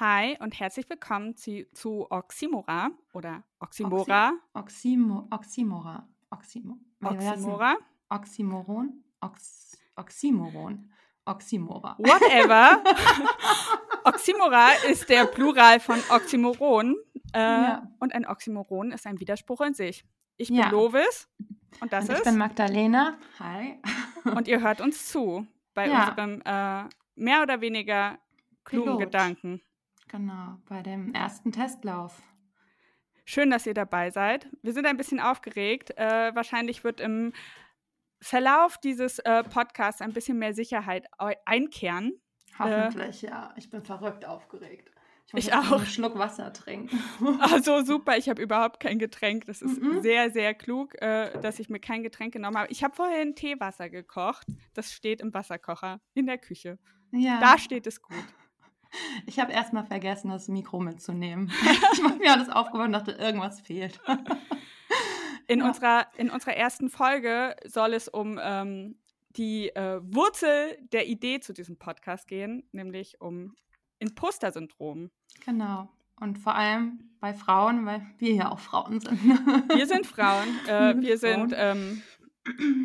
Hi und herzlich willkommen zu, zu Oxymora oder Oxymora. Oxymo, Oxymora. Oxymo, Oxymora. Oxymoron. Ox, Oxymoron. Oxymora. Whatever. Oxymora ist der Plural von Oxymoron. Äh, Ja. Und ein Oxymoron ist ein Widerspruch in sich. Ich bin Ja. Lovis und das Und ich ist. bin Magdalena. Hi. und ihr hört uns zu bei Ja. unserem äh, mehr oder weniger klugen Pilot. Gedanken. Genau, bei dem ersten Testlauf. Schön, dass ihr dabei seid. Wir sind ein bisschen aufgeregt. Äh, wahrscheinlich wird im Verlauf dieses äh, Podcasts ein bisschen mehr Sicherheit einkehren. Hoffentlich, ja. Ich bin verrückt aufgeregt. muss Ich jetzt noch auch. einen Schluck Wasser trinken. Also super, ich habe überhaupt kein Getränk. Das ist Mhm. sehr, sehr klug, äh, dass ich mir kein Getränk genommen habe. Ich habe vorhin Teewasser gekocht. Das steht im Wasserkocher in der Küche. ja. Da steht es gut. Ich habe erstmal vergessen, das Mikro mitzunehmen. ich habe mir alles aufgebaut und dachte, irgendwas fehlt. In, Ja. unserer, in unserer ersten Folge soll es um ähm, die äh, Wurzel der Idee zu diesem Podcast gehen, nämlich um Imposter-Syndrom. Genau. Und vor allem bei Frauen, weil wir ja auch Frauen sind. Wir sind Frauen. Äh, Wir sind sind, ähm,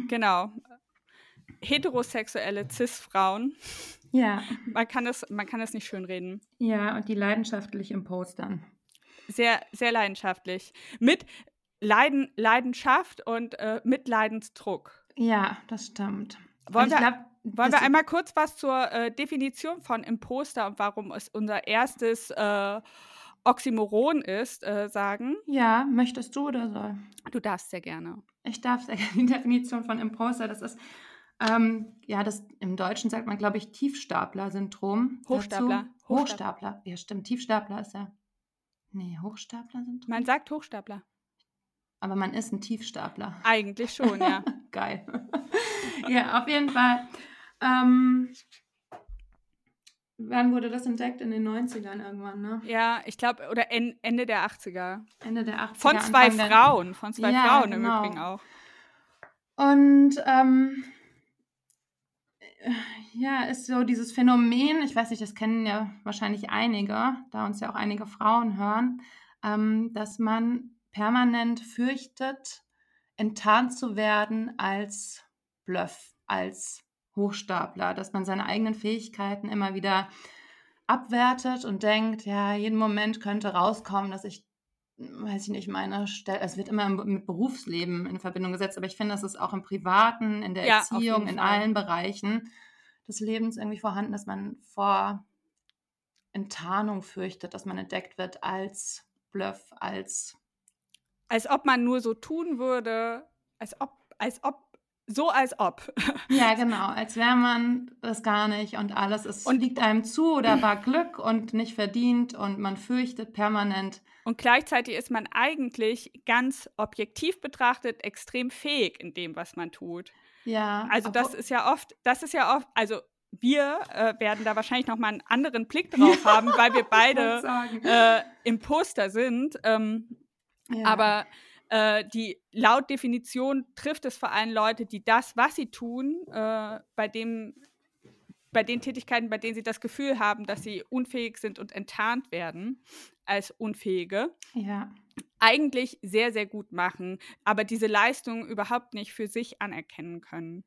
genau, heterosexuelle Cis-Frauen. Ja, Man kann, es, man kann es nicht schönreden. ja, und die leidenschaftlich impostern. Sehr, sehr leidenschaftlich. Mit Leiden, Leidenschaft und äh, mit Leidensdruck. Ja, das stimmt. Wollen wir- glaub, Wollen wir einmal kurz was zur äh, Definition von Imposter und warum es unser erstes äh, Oxymoron ist, äh, sagen? Ja, möchtest du oder soll? Du darfst sehr gerne. Ich darf sehr gerne die Definition von Imposter, das ist, ähm, ja, das im Deutschen sagt man, glaube ich, Tiefstapler-Syndrom. dazu. Hochstapler. Hochstapler. Ja, stimmt. Tiefstapler ist ja. Nee, Hochstapler-Syndrom. Man sagt Hochstapler. Aber man ist ein Tiefstapler. Eigentlich schon, ja. Geil. ja, auf jeden Fall. Ähm, wann wurde das entdeckt? In den 90ern irgendwann, ne? Ja, ich glaube, oder en, Ende der 80er. Ende der 80er. Von zwei Anfang Frauen. Von zwei Ja, Frauen im genau. Übrigen auch. Und ähm, äh, ja, ist so dieses Phänomen, ich weiß nicht, das kennen ja wahrscheinlich einige, da uns ja auch einige Frauen hören, ähm, dass man permanent fürchtet, enttarnt zu werden als Bluff, als Hochstapler, dass man seine eigenen Fähigkeiten immer wieder abwertet und denkt, ja, jeden Moment könnte rauskommen, dass ich, weiß ich nicht, meine Stelle, es wird immer im- mit Berufsleben in Verbindung gesetzt, aber ich finde, das ist auch im Privaten, in der Ja, Erziehung, in allen Bereichen des Lebens irgendwie vorhanden, dass man vor Enttarnung fürchtet, dass man entdeckt wird als Bluff, als Als ob man nur so tun würde, als ob, als ob, so als ob. Ja, genau, als wäre man das gar nicht und alles ist, Und- liegt einem zu oder war Glück und nicht verdient und man fürchtet permanent. Und gleichzeitig ist man eigentlich ganz objektiv betrachtet extrem fähig in dem, was man tut. Ja, Also das ist ja oft, das ist ja oft, also wir äh, werden da wahrscheinlich noch mal einen anderen Blick drauf haben, weil wir beide äh, Imposter sind. Ähm, ja. Aber äh, die laut Definition trifft es vor allem Leute, die das, was sie tun, äh, bei dem bei den Tätigkeiten, bei denen sie das Gefühl haben, dass sie unfähig sind und enttarnt werden als Unfähige, ja, eigentlich sehr, sehr gut machen, aber diese Leistung überhaupt nicht für sich anerkennen können.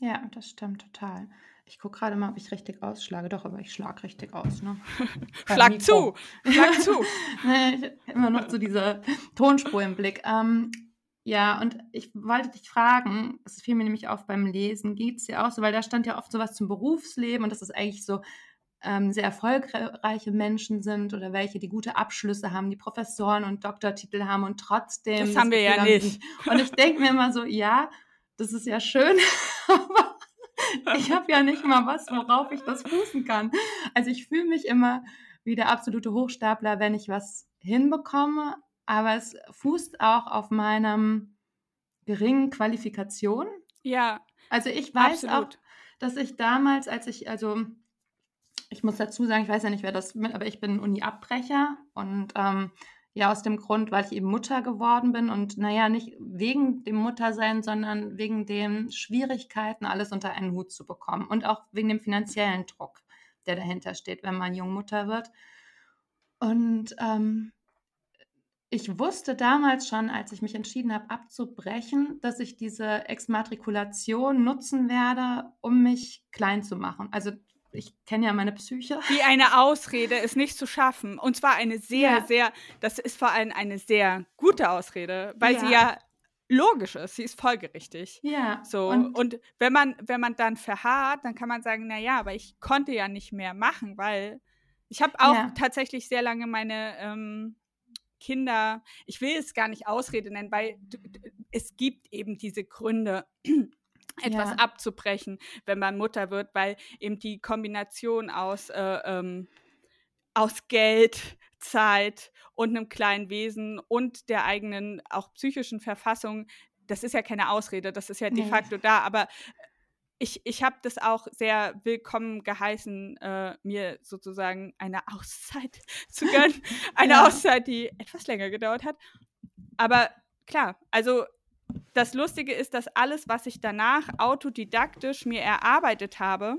ja, das stimmt total. Ich gucke gerade mal, ob ich richtig ausschlage. Doch, aber ich schlage richtig aus. Ne? Beim Schlag zu, schlag zu. Nee, immer noch so diese Tonspur im Blick. Ähm, ja, und ich wollte dich fragen, es fiel mir nämlich auf beim Lesen, geht es dir auch so, weil da stand ja oft sowas zum Berufsleben und dass es eigentlich so ähm, sehr erfolgreiche Menschen sind oder welche, die gute Abschlüsse haben, die Professoren und Doktortitel haben und trotzdem. Das haben wir ja nicht. Und ich denke mir immer so, ja, das ist ja schön, aber ich habe ja nicht mal was, worauf ich das fußen kann. Also ich fühle mich immer wie der absolute Hochstapler, wenn ich was hinbekomme, aber es fußt auch auf meinem geringen Qualifikation. Ja, Also ich weiß Absolut. auch, dass ich damals, als ich, also ich muss dazu sagen, ich weiß ja nicht, wer das mit, aber ich bin Uni-Abbrecher und ähm, ja, aus dem Grund, weil ich eben Mutter geworden bin und naja, nicht wegen dem Muttersein, sondern wegen den Schwierigkeiten, alles unter einen Hut zu bekommen und auch wegen dem finanziellen Druck, der dahinter steht, wenn man Jungmutter wird. Und ähm, ich wusste damals schon, als ich mich entschieden habe, abzubrechen, dass ich diese Exmatrikulation nutzen werde, um mich klein zu machen. Also ich kenne ja meine Psyche. Wie eine Ausrede, es nicht zu schaffen. Und zwar eine sehr, ja. sehr, das ist vor allem eine sehr gute Ausrede, weil ja. sie ja logisch ist, sie ist folgerichtig. Ja. So. Und, und, wenn man, wenn man dann verharrt, dann kann man sagen, naja, aber ich konnte ja nicht mehr machen, weil ich habe auch ja. tatsächlich sehr lange meine ähm, Kinder, ich will es gar nicht Ausrede nennen, weil es gibt eben diese Gründe, etwas ja. abzubrechen, wenn man Mutter wird, weil eben die Kombination aus, äh, ähm, aus Geld, Zeit und einem kleinen Wesen und der eigenen auch psychischen Verfassung, das ist ja keine Ausrede, das ist ja de facto nee. da, aber ich, ich habe das auch sehr willkommen geheißen, äh, mir sozusagen eine Auszeit zu gönnen. Eine ja. Auszeit, die etwas länger gedauert hat. Aber klar, also das Lustige ist, dass alles, was ich danach autodidaktisch mir erarbeitet habe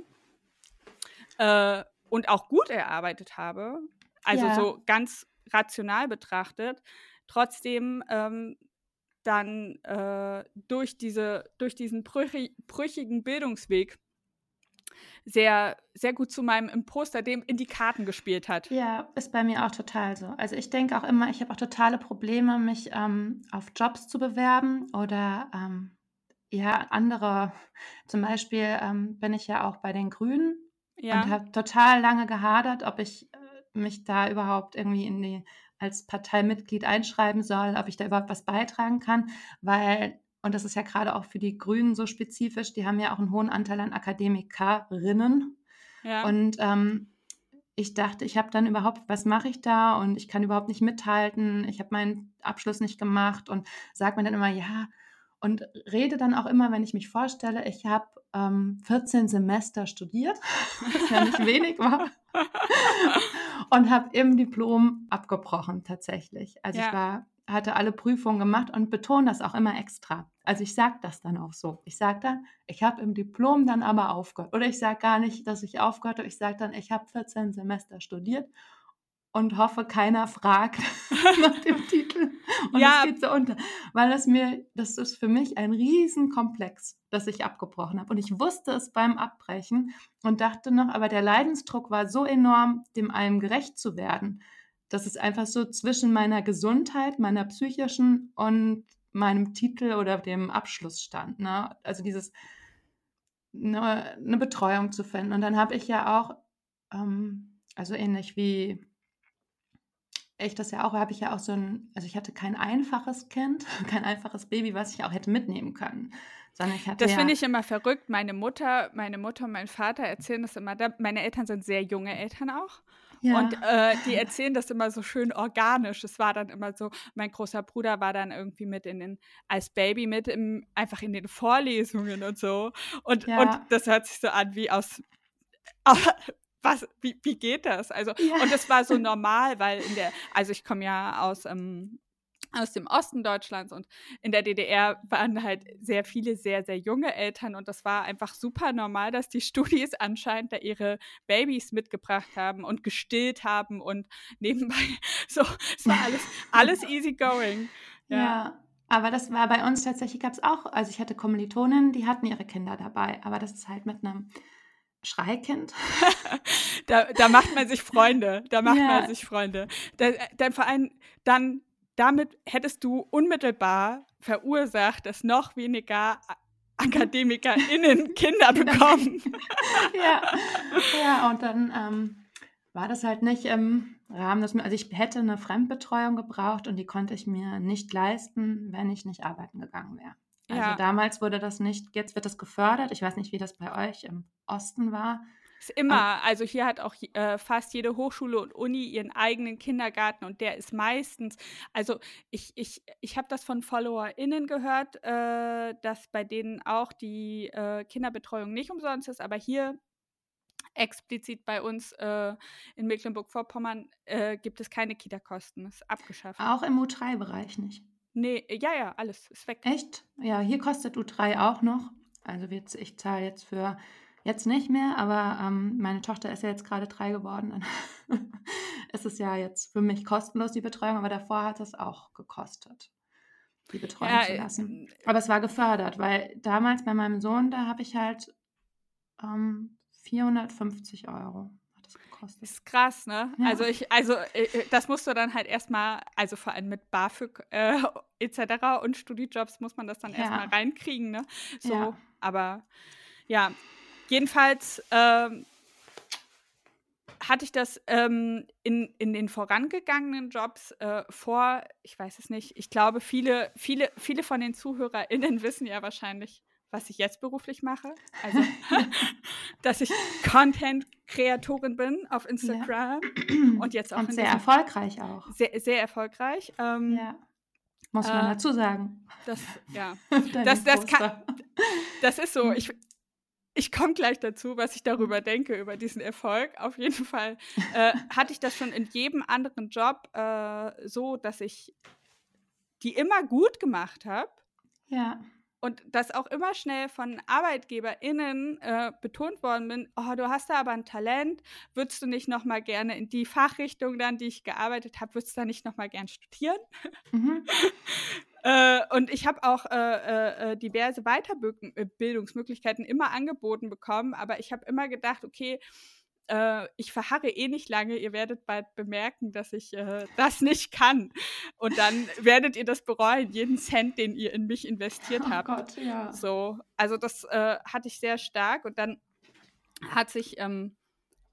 äh, und auch gut erarbeitet habe, also ja. so ganz rational betrachtet, trotzdem ähm, dann äh, durch, diese, durch diesen brüchig, brüchigen Bildungsweg sehr, sehr gut zu meinem Imposter, dem in die Karten gespielt hat. Ja, ist bei mir auch total so. Also ich denke auch immer, ich habe auch totale Probleme, mich ähm, auf Jobs zu bewerben oder ähm, ja, andere, zum Beispiel ähm, bin ich ja auch bei den Grünen ja. und habe total lange gehadert, ob ich äh, mich da überhaupt irgendwie in die als Parteimitglied einschreiben soll, ob ich da überhaupt was beitragen kann, weil und das ist ja gerade auch für die Grünen so spezifisch, die haben ja auch einen hohen Anteil an Akademikerinnen. Ja. Und ähm, ich dachte, ich habe dann überhaupt, was mache ich da? Und ich kann überhaupt nicht mithalten. Ich habe meinen Abschluss nicht gemacht und sage mir dann immer, ja, und rede dann auch immer, wenn ich mich vorstelle, ich habe ähm, 14 Semester studiert, was ja nicht wenig war, und habe im Diplom abgebrochen tatsächlich. Also ja. ich war hatte alle Prüfungen gemacht und betone das auch immer extra. Also ich sage das dann auch so. Ich sage dann, ich habe im Diplom dann aber aufgehört. Oder ich sage gar nicht, dass ich aufgehört habe. Ich sage dann, ich habe 14 Semester studiert und hoffe, keiner fragt nach dem Titel. Und ja. es geht so unter. Weil das mir, das ist für mich ein Riesenkomplex, das ich abgebrochen habe. Und ich wusste es beim Abbrechen und dachte noch, aber der Leidensdruck war so enorm, dem allem gerecht zu werden dass es einfach so zwischen meiner Gesundheit, meiner psychischen und meinem Titel oder dem Abschluss stand. Ne? Also dieses eine, eine Betreuung zu finden. Und dann habe ich ja auch, ähm, also ähnlich wie ich das ja auch, habe ich ja auch so ein, also ich hatte kein einfaches Kind, kein einfaches Baby, was ich auch hätte mitnehmen können. Sondern ich hatte das ja finde ich immer verrückt. Meine Mutter, meine Mutter und mein Vater erzählen das immer. meine Eltern sind sehr junge Eltern auch. Ja. Und äh, die erzählen das immer so schön organisch. Es war dann immer so, mein großer Bruder war dann irgendwie mit in den, als Baby mit im, einfach in den Vorlesungen und so. Und, ja. und das hört sich so an wie aus. was, wie, wie geht das? Also, ja. und das war so normal, weil in der, also ich komme ja aus ähm, aus dem Osten Deutschlands und in der DDR waren halt sehr viele sehr, sehr junge Eltern und das war einfach super normal, dass die Studis anscheinend da ihre Babys mitgebracht haben und gestillt haben und nebenbei so, es war alles, alles easy going. Ja. ja. Aber das war bei uns tatsächlich, gab es auch, also ich hatte Kommilitonen, die hatten ihre Kinder dabei, aber das ist halt mit einem Schreikind. da, da macht man sich Freunde. Da macht ja. man sich Freunde. Da, dann vor allem dann damit hättest du unmittelbar verursacht, dass noch weniger AkademikerInnen Kinder bekommen. ja. ja, und dann ähm, war das halt nicht im Rahmen des, also ich hätte eine Fremdbetreuung gebraucht und die konnte ich mir nicht leisten, wenn ich nicht arbeiten gegangen wäre. Also ja. damals wurde das nicht, jetzt wird das gefördert. Ich weiß nicht, wie das bei euch im Osten war. Ist immer, also hier hat auch äh, fast jede Hochschule und Uni ihren eigenen Kindergarten und der ist meistens, also ich, ich, ich habe das von FollowerInnen gehört, äh, dass bei denen auch die äh, Kinderbetreuung nicht umsonst ist, aber hier explizit bei uns äh, in Mecklenburg-Vorpommern äh, gibt es keine Kita-Kosten, ist abgeschafft. Auch im U3-Bereich nicht? Nee, ja, ja, alles ist weg. Echt? Ja, hier kostet U3 auch noch. Also ich zahle jetzt für Jetzt nicht mehr, aber ähm, meine Tochter ist ja jetzt gerade drei geworden. Dann ist es ja jetzt für mich kostenlos, die Betreuung, aber davor hat es auch gekostet, die Betreuung Ja, zu äh, lassen. Aber es war gefördert, weil damals bei meinem Sohn, da habe ich halt ähm, 450 Euro gekostet. ist krass, ne? Ja. Also ich, also äh, äh, das musst du dann halt erstmal, also vor allem mit BAföG äh, etc. und Studijobs muss man das dann Ja. erstmal reinkriegen, ne? So, Ja. aber ja, jedenfalls ähm, hatte ich das ähm, in, in den vorangegangenen Jobs äh, vor, ich weiß es nicht, ich glaube, viele, viele, viele von den ZuhörerInnen wissen ja wahrscheinlich, was ich jetzt beruflich mache. Also, dass ich Content-Kreatorin bin auf Instagram und jetzt auch Und sehr erfolgreich auch. sehr, sehr erfolgreich. Ähm, Ja. Muss man äh, dazu sagen. Das, ja, das- das kann- das ist so. Ich, ich komme gleich dazu, was ich darüber denke, über diesen Erfolg. Auf jeden Fall äh, hatte ich das schon in jedem anderen Job äh, so, dass ich die immer gut gemacht habe. Ja. Und das auch immer schnell von ArbeitgeberInnen äh, betont worden bin, oh, du hast da aber ein Talent, würdest du nicht noch mal gerne in die Fachrichtung dann, die ich gearbeitet habe, würdest du da nicht noch mal gern studieren? Mhm. Äh, und ich habe auch äh, äh, äh, diverse Weiterbildungsmöglichkeiten immer angeboten bekommen, aber ich habe immer gedacht, okay, äh, ich verharre eh nicht lange, ihr werdet bald bemerken, dass ich äh, das nicht kann. Und dann werdet ihr das bereuen, jeden Cent, den ihr in mich investiert Oh habt. Gott, ja. So, also das äh, hatte ich sehr stark und dann hat sich, ähm,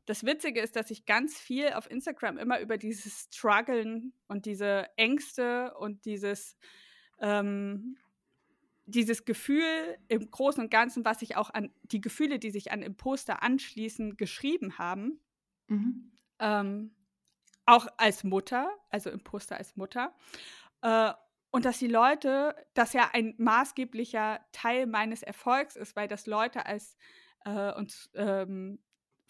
das Witzige ist, dass ich ganz viel auf Instagram immer über dieses Struggeln und diese Ängste und dieses, ähm, dieses Gefühl im Großen und Ganzen, was sich auch an, die Gefühle, die sich an Imposter anschließen, geschrieben haben. Mhm. Ähm, auch als Mutter, also Imposter als Mutter. Äh, und dass die Leute, das ja ein maßgeblicher Teil meines Erfolgs ist, weil das Leute als äh, uns ähm,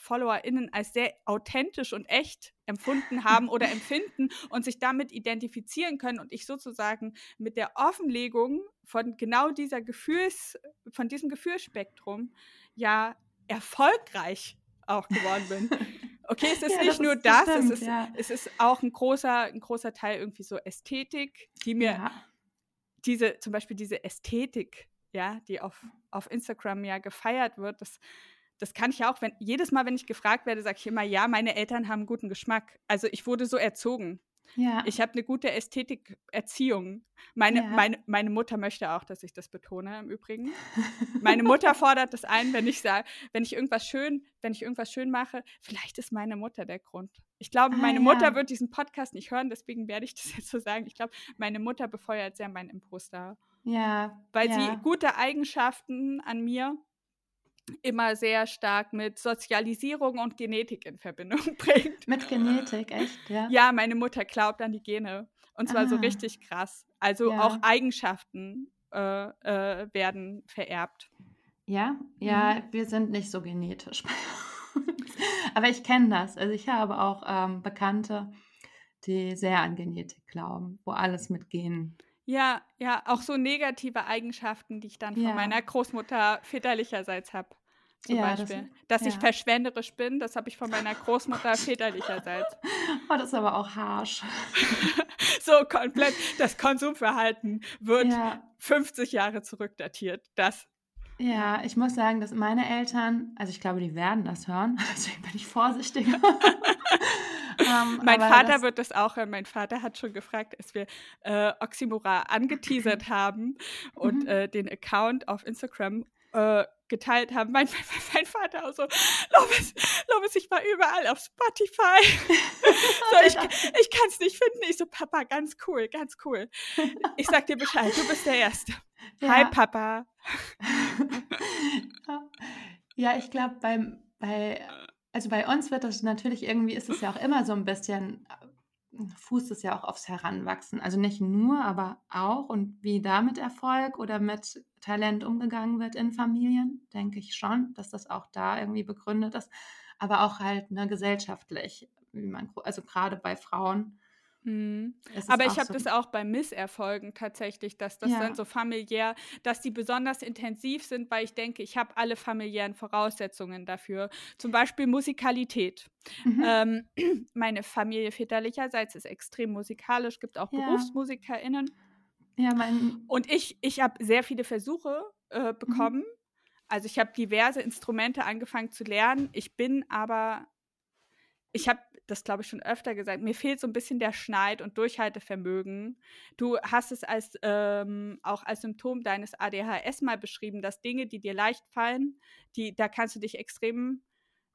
FollowerInnen als sehr authentisch und echt empfunden haben oder empfinden und sich damit identifizieren können und ich sozusagen mit der Offenlegung von genau dieser Gefühls, von diesem Gefühlsspektrum ja erfolgreich auch geworden bin. Okay, es ist Ja, nicht das nur ist- das, das stimmt, es, ist, ja. es ist auch ein großer, ein großer Teil irgendwie so Ästhetik, die mir Ja. diese, zum Beispiel diese Ästhetik, ja, die auf, auf Instagram ja gefeiert wird, das, das kann ich ja auch, wenn, jedes Mal, wenn ich gefragt werde, sage ich immer, ja, meine Eltern haben guten Geschmack. Also ich wurde so erzogen. Ja. Ich habe eine gute Ästhetik-Erziehung. Meine, Ja. meine, meine Mutter möchte auch, dass ich das betone, im Übrigen. Meine Mutter fordert das ein, wenn ich sage, wenn ich irgendwas schön, wenn ich irgendwas schön mache, vielleicht ist meine Mutter der Grund. Ich glaube, Ah, meine ja. Mutter wird diesen Podcast nicht hören, deswegen werde ich das jetzt so sagen. Ich glaube, meine Mutter befeuert sehr meinen Imposter, ja. weil sie gute Eigenschaften an mir immer sehr stark mit Sozialisierung und Genetik in Verbindung bringt. Mit Genetik, echt, ja? Ja, meine Mutter glaubt an die Gene. Und zwar so Ah. richtig krass. Also Ja. auch Eigenschaften äh, äh, werden vererbt. Ja, Mhm. ja, wir sind nicht so genetisch. Aber ich kenne das. Also ich habe auch ähm, Bekannte, die sehr an Genetik glauben, wo alles mit Genen. Ja, ja, auch so negative Eigenschaften, die ich dann von Ja. meiner Großmutter väterlicherseits habe. Zum Ja, das- Beispiel. Dass ich ja. verschwenderisch bin, das habe ich von meiner Großmutter väterlicherseits. Oh, das ist aber auch harsch. So komplett. Das Konsumverhalten wird Ja, 50 Jahre zurückdatiert. Das. ja, ich muss sagen, dass meine Eltern, also ich glaube, die werden das hören, deswegen bin ich vorsichtiger. Ähm, Mein Vater das- wird das auch hören. Mein Vater hat schon gefragt, als wir äh, Oxymora angeteasert haben und Mhm. äh, den Account auf Instagram äh, geteilt haben. Mein, mein, mein Vater auch so, Lovis, Lovis, ich war überall auf Spotify. so, ich ich kann es nicht finden. Ich so, Papa, ganz cool, ganz cool. Ich sag dir Bescheid, du bist der Erste. Hi, Ja. Papa. Ja, ich glaube, beim, bei, also bei uns wird das natürlich irgendwie, ist es ja auch immer so ein bisschen, äh, fußt es ja auch aufs Heranwachsen. Also nicht nur, aber auch. Und wie da mit Erfolg oder mit Talent umgegangen wird in Familien, denke ich schon, dass das auch da irgendwie begründet ist. Aber auch halt ne, gesellschaftlich, wie man, also gerade bei Frauen Mhm. Aber ich habe so das auch bei Misserfolgen tatsächlich, dass das ja. dann so familiär, dass die besonders intensiv sind, weil ich denke, ich habe alle familiären Voraussetzungen dafür. Zum Beispiel Musikalität. Mhm. Ähm, meine Familie väterlicherseits ist extrem musikalisch, gibt auch ja. BerufsmusikerInnen. Ja, mein Und ich, ich habe sehr viele Versuche äh, mhm. bekommen. Mhm. Also ich habe diverse Instrumente angefangen zu lernen. Ich bin aber, ich habe das, glaube ich, schon öfter gesagt, mir fehlt so ein bisschen der Schneid- und Durchhaltevermögen. Du hast es als ähm, auch als Symptom deines ADHS mal beschrieben, dass Dinge, die dir leicht fallen, die, da kannst du dich extrem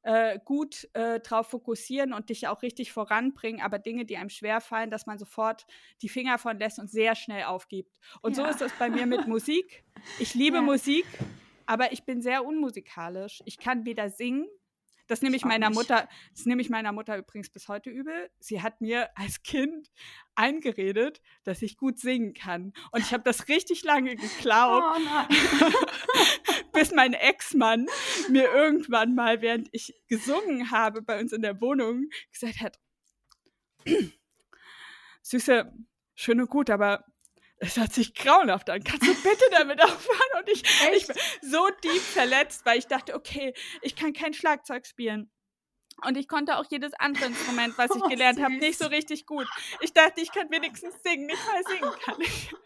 äh, gut äh, drauf fokussieren und dich auch richtig voranbringen, aber Dinge, die einem schwer fallen, dass man sofort die Finger von lässt und sehr schnell aufgibt. Und ja. so ist es bei mir mit Musik. Ich liebe ja. Musik, aber ich bin sehr unmusikalisch. Ich kann weder singen das nehme ich, meiner Mutter, das nehme ich meiner Mutter übrigens bis heute übel. Sie hat mir als Kind eingeredet, dass ich gut singen kann. Und ich habe das richtig lange geglaubt, oh bis mein Ex-Mann mir irgendwann mal, während ich gesungen habe bei uns in der Wohnung, gesagt hat, Süße, schön und gut, aber es hat sich grauenhaft an. Kannst du bitte damit aufhören? Und ich, ich bin so deep verletzt, weil ich dachte, okay, ich kann kein Schlagzeug spielen. Und ich konnte auch jedes andere Instrument, was ich oh, gelernt habe, nicht so richtig gut. Ich dachte, ich kann wenigstens singen. Nicht mal singen kann ich.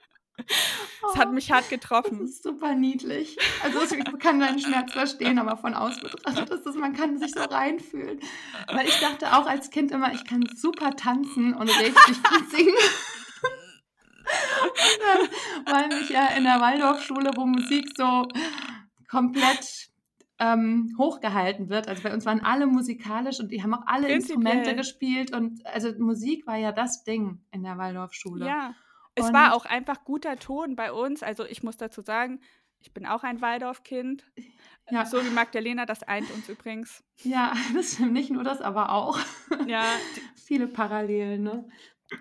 Das hat oh, mich hart getroffen. Das ist super niedlich. Also ich kann deinen Schmerz verstehen, aber von außen betrachtet ist das, man kann sich so reinfühlen. Weil ich dachte auch als Kind immer, ich kann super tanzen und richtig gut singen. weil ich ja in der Waldorfschule, wo Musik so komplett ähm, hochgehalten wird. Also bei uns waren alle musikalisch und die haben auch alle Instrumente gespielt und also Musik war ja das Ding in der Waldorfschule. Ja. Es und war auch einfach guter Ton bei uns. Also ich muss dazu sagen, ich bin auch ein Waldorfkind. Ja. So wie Magdalena, das eint uns übrigens. Ja, das stimmt nicht nur das, aber auch. Ja. Viele Parallelen, ne?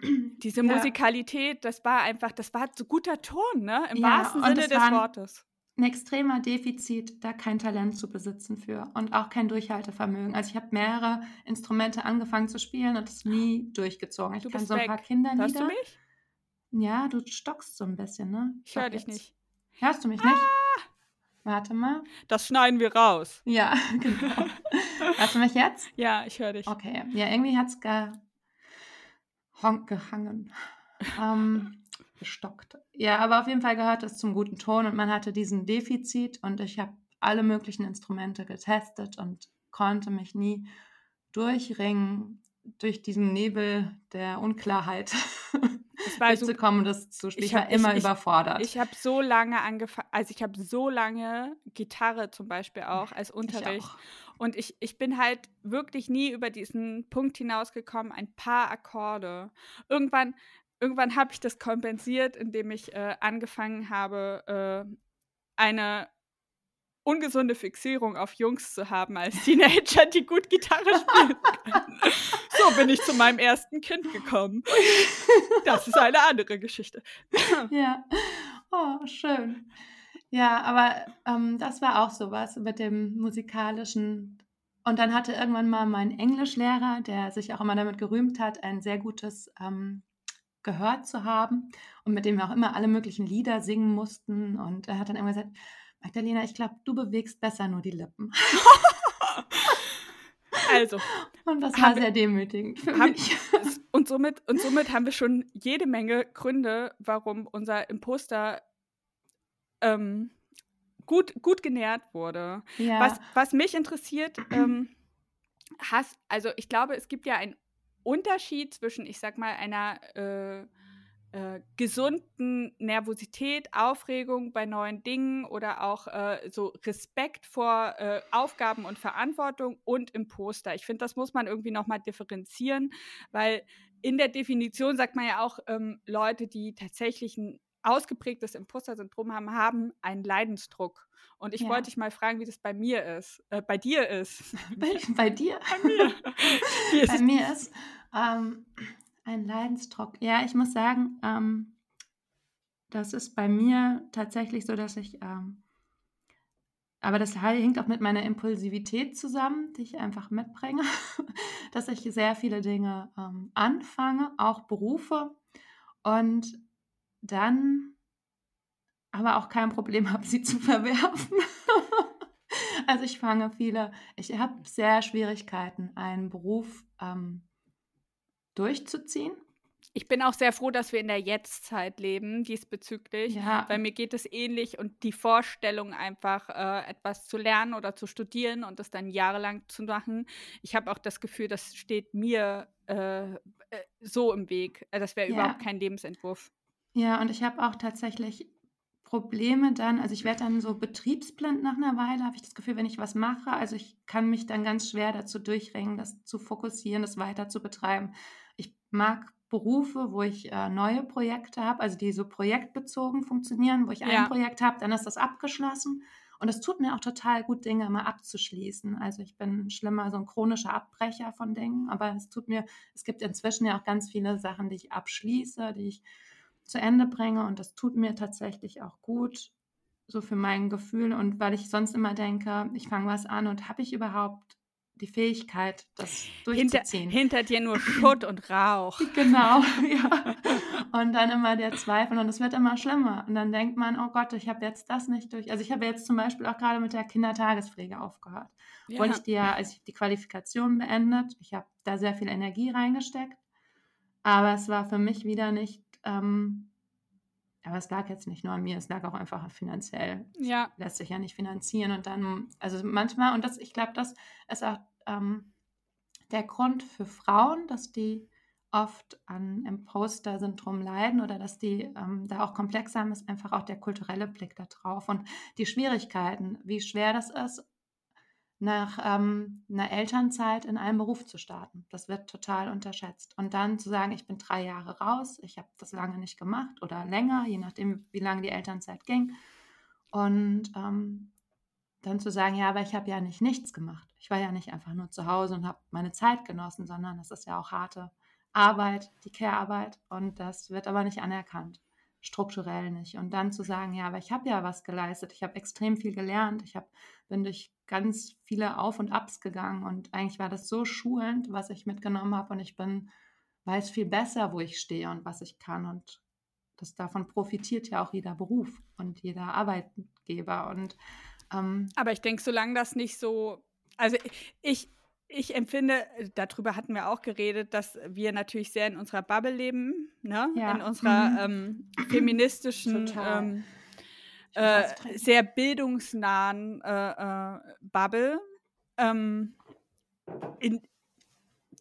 Diese ja. Musikalität, das war einfach, das war so guter Ton, ne? Im ja, wahrsten Sinne des Wortes. Ein extremer Defizit, da kein Talent zu besitzen für und auch kein Durchhaltevermögen. Also ich habe mehrere Instrumente angefangen zu spielen und es nie durchgezogen. Ich du kann so ein paar Kinderlieder. Hörst du mich? Ja, du stockst so ein bisschen, ne? Ich höre dich nicht. Hörst du mich nicht? Ah! Warte mal. Das schneiden wir raus. Ja, genau. Hörst du mich jetzt? Ja, ich höre dich. Okay. Ja, irgendwie hat es gehangen. Ähm, gestockt. Ja, aber auf jeden Fall gehört es zum guten Ton und man hatte diesen Defizit und ich habe alle möglichen Instrumente getestet und konnte mich nie durchringen durch diesen Nebel der Unklarheit durchzukommen. Das zu ich war immer ich, überfordert. Ich, ich habe so lange angefangen, also ich habe so lange Gitarre zum Beispiel auch als Unterricht. Ich und ich, ich bin halt wirklich nie über diesen Punkt hinausgekommen, ein paar Akkorde. Irgendwann, irgendwann habe ich das kompensiert, indem ich äh, angefangen habe, äh, eine ungesunde Fixierung auf Jungs zu haben als Teenager, die gut Gitarre spielen so bin ich zu meinem ersten Kind gekommen. Das ist eine andere Geschichte. ja. Oh, schön. Ja, aber ähm, das war auch so was mit dem musikalischen. Und dann hatte irgendwann mal mein Englischlehrer, der sich auch immer damit gerühmt hat, ein sehr gutes ähm, Gehör zu haben und mit dem wir auch immer alle möglichen Lieder singen mussten. Und er hat dann immer gesagt, Magdalena, ich glaube, du bewegst besser nur die Lippen. Also. Und das war sehr demütigend für haben, mich. Und somit, und somit haben wir schon jede Menge Gründe, warum unser Imposter ähm, gut, gut genährt wurde. Ja. Was, was mich interessiert, ähm, hast, also ich glaube, es gibt ja einen Unterschied zwischen, ich sag mal, einer äh, äh, gesunden Nervosität, Aufregung bei neuen Dingen oder auch äh, so Respekt vor äh, Aufgaben und Verantwortung und Imposter. Ich finde, das muss man irgendwie nochmal differenzieren, weil in der Definition sagt man ja auch, ähm, Leute, die tatsächlich ein ausgeprägtes Imposter-Syndrom haben, haben einen Leidensdruck. Und ich ja. wollte dich mal fragen, wie das bei mir ist, äh, bei dir ist. Bei, bei dir? Bei mir. ist bei mir ist ähm, ein Leidensdruck. Ja, ich muss sagen, ähm, das ist bei mir tatsächlich so, dass ich ähm, aber das hängt auch mit meiner Impulsivität zusammen, die ich einfach mitbringe, dass ich sehr viele Dinge ähm, anfange, auch Berufe und dann aber auch kein Problem habe, sie zu verwerfen. also ich fange viele, ich habe sehr Schwierigkeiten, einen Beruf ähm, durchzuziehen. Ich bin auch sehr froh, dass wir in der Jetztzeit leben, diesbezüglich, Ja. weil mir geht es ähnlich und die Vorstellung einfach, äh, etwas zu lernen oder zu studieren und das dann jahrelang zu machen. Ich habe auch das Gefühl, das steht mir äh, äh, so im Weg. Äh, Das wäre Ja. überhaupt kein Lebensentwurf. Ja, und ich habe auch tatsächlich Probleme dann, also ich werde dann so betriebsblind nach einer Weile, habe ich das Gefühl, wenn ich was mache, also ich kann mich dann ganz schwer dazu durchringen, das zu fokussieren, das weiter zu betreiben. Ich mag Berufe, wo ich äh, neue Projekte habe, also die so projektbezogen funktionieren, wo ich ein Ja. Projekt habe, dann ist das abgeschlossen. Und es tut mir auch total gut, Dinge mal abzuschließen. Also ich bin schlimmer so ein chronischer Abbrecher von Dingen, aber es tut mir, es gibt inzwischen ja auch ganz viele Sachen, die ich abschließe, die ich zu Ende bringe und das tut mir tatsächlich auch gut, so für mein Gefühl und weil ich sonst immer denke, ich fange was an und habe ich überhaupt die Fähigkeit, das Hinter, durchzuziehen? hinter dir nur Schutt und Rauch. Genau, ja. Und dann immer der Zweifel und es wird immer schlimmer. Und dann denkt man, oh Gott, ich habe jetzt das nicht durch. Also ich habe jetzt zum Beispiel auch gerade mit der Kindertagespflege aufgehört. Ja. ich die ja, also ich habe die Qualifikation beendet, ich habe da sehr viel Energie reingesteckt. Aber es war für mich wieder nicht, ähm, aber es lag jetzt nicht nur an mir, es lag auch einfach finanziell. Ja. Lässt sich ja nicht finanzieren. Und dann, also manchmal, und das, ich glaube, das ist auch ähm, der Grund für Frauen, dass die oft an Imposter-Syndrom leiden oder dass die ähm, da auch komplex haben, ist einfach auch der kulturelle Blick da drauf und die Schwierigkeiten, wie schwer das ist, nach ähm, einer Elternzeit in einen Beruf zu starten. Das wird total unterschätzt. Und dann zu sagen, ich bin drei Jahre raus, ich habe das lange nicht gemacht oder länger, je nachdem, wie lange die Elternzeit ging. Und ähm, dann zu sagen, ja, aber ich habe ja nicht nichts gemacht. Ich war ja nicht einfach nur zu Hause und habe meine Zeit genossen, sondern das ist ja auch harte Arbeit, die Care-Arbeit. Und das wird aber nicht anerkannt, strukturell nicht. Und dann zu sagen, ja, aber ich habe ja was geleistet, ich habe extrem viel gelernt, ich hab, bin durch ganz viele Auf und Abs gegangen und eigentlich war das so schulend, was ich mitgenommen habe und ich bin, weiß viel besser, wo ich stehe und was ich kann und das davon profitiert ja auch jeder Beruf und jeder Arbeitgeber und ähm, Aber ich denke, solange das nicht so, also ich, ich empfinde, darüber hatten wir auch geredet, dass wir natürlich sehr in unserer Bubble leben, ne? Ja. in unserer Mhm. ähm, feministischen, ähm, äh, sehr bildungsnahen äh, äh, Bubble. Ähm, in,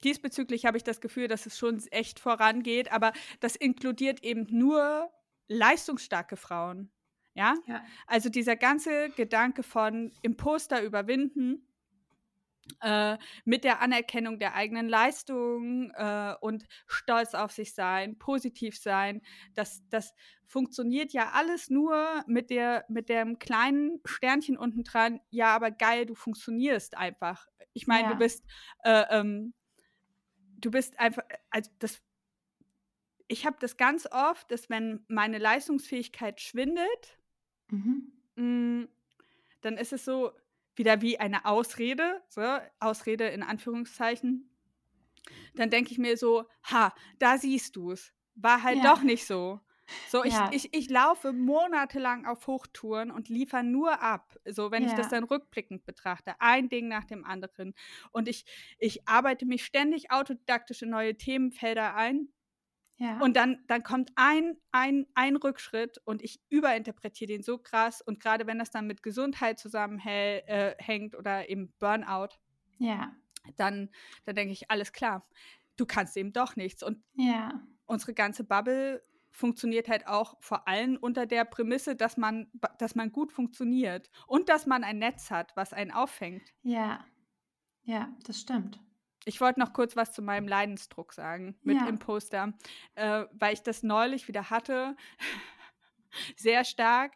diesbezüglich habe ich das Gefühl, dass es schon echt vorangeht, aber das inkludiert eben nur leistungsstarke Frauen. Ja, ja. also dieser ganze Gedanke von Imposter überwinden, äh, mit der Anerkennung der eigenen Leistung äh, und stolz auf sich sein, positiv sein, das, das funktioniert ja alles nur mit, der, mit dem kleinen Sternchen unten dran, ja, aber geil, du funktionierst einfach. Ich meine, Ja. du bist, äh, ähm, du bist einfach, also das, ich habe das ganz oft, dass wenn meine Leistungsfähigkeit schwindet, Mhm. Mm, dann ist es so wieder wie eine Ausrede, so, Ausrede in Anführungszeichen. Dann denke ich mir so, ha, da siehst du es. War halt Ja. doch nicht so. So, ich, Ja. ich, ich laufe monatelang auf Hochtouren und liefere nur ab. So, wenn ich das Ja. dann rückblickend betrachte. Ein Ding nach dem anderen. Und ich, ich arbeite mich ständig autodidaktisch in neue Themenfelder ein. Ja. Und dann, dann kommt ein, ein, ein Rückschritt und ich überinterpretiere den so krass. Und gerade wenn das dann mit Gesundheit zusammenhängt äh, oder eben Burnout, ja. dann, dann denke ich, alles klar, du kannst eben doch nichts. Und Ja. unsere ganze Bubble funktioniert halt auch vor allem unter der Prämisse, dass man, dass man gut funktioniert und dass man ein Netz hat, was einen auffängt. Ja. Ja, das stimmt. Ich wollte noch kurz was zu meinem Leidensdruck sagen mit Ja. Imposter, äh, weil ich das neulich wieder hatte, sehr stark